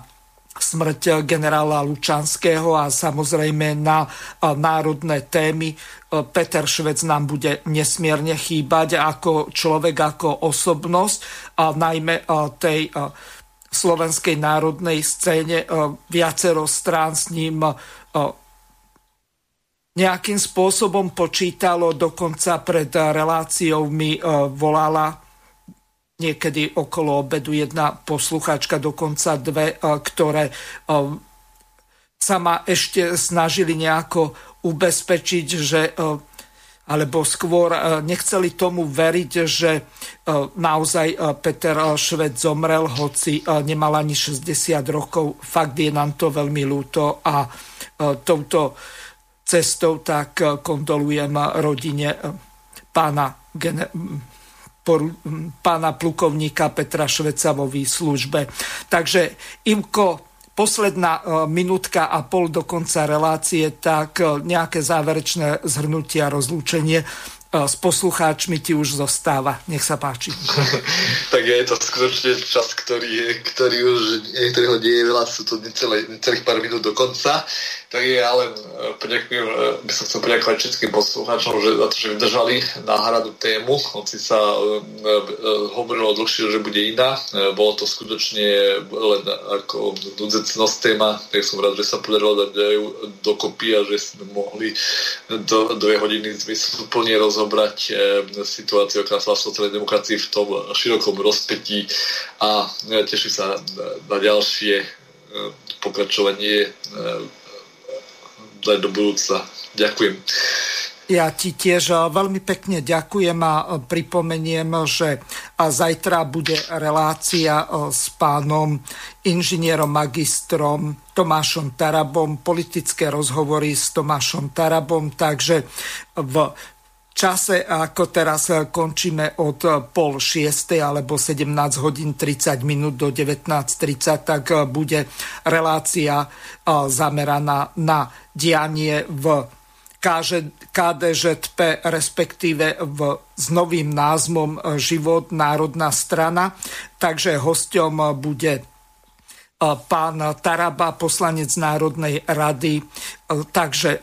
smrť generála Lučanského a samozrejme na e, národné témy. Peter Švec nám bude nesmierne chýbať ako človek, ako osobnosť, a najmä tej slovenskej národnej scéne. Viacero strán s ním nejakým spôsobom počítalo, dokonca pred reláciou mi e, volala niekedy okolo obedu jedna poslucháčka, dokonca dve, e, ktoré e, sa ma ešte snažili nejako ubezpečiť, že alebo skôr nechceli tomu veriť, že naozaj Peter Šved zomrel, hoci nemal ani 60 rokov. Fakt je nám to veľmi ľúto a touto cestou, tak eh, kondolujem rodine eh, pána, gene, poru, pána plukovníka Petra Šveca vo výslužbe. Takže Imko, posledná eh, minútka a pol do konca relácie, tak nejaké záverečné zhrnutie a rozlúčenie s poslucháčmi ti už zostáva. Nech sa páči. tak je to skutočne čas, ktorý, ktorý už niektorého nie veľa, sú to necelé, necelých pár minút do konca. Tak je ale e, poďakujem, e, by som chcel poďakovať všetkým poslucháčom že, za to, že vydržali náhradu tému, hoci sa uh, hovorilo dlhšie, že bude iná. Bolo to skutočne len ako nudzecnosť téma, tak som rád, že sa podarilo dať dokopy a že sme mohli do, jeho hodiny zmysluplne rozobrať situáciu, v sociálnej demokracii v tom širokom rozpetí a teším sa na ďalšie pokračovanie do budúca. Ďakujem. Ja ti tiež eh, veľmi pekne ďakujem a eh, pripomeniem, že zajtra bude relácia eh, s pánom inžinierom magistrom Tomášom Tarabom, politické rozhovory s Tomášom Tarabom, takže v čase, ako teraz končíme od pol šiestej alebo 17 hodín 30 minút do 19.30, tak bude relácia zameraná na dianie v KDŽP, respektíve v, s novým názvom Život národná strana. Takže hosťom bude pán Taraba, poslanec Národnej rady. Takže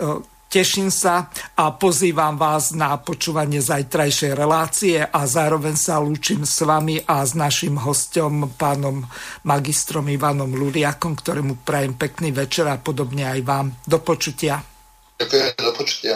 Teším sa a pozývam vás na počúvanie zajtrajšej relácie a zároveň sa lúčim s vami a s našim hostom, pánom magistrom Ivanom Luriakom, ktorému prajem pekný večer a podobne aj vám. Do počutia. Ďakujem, do počutia.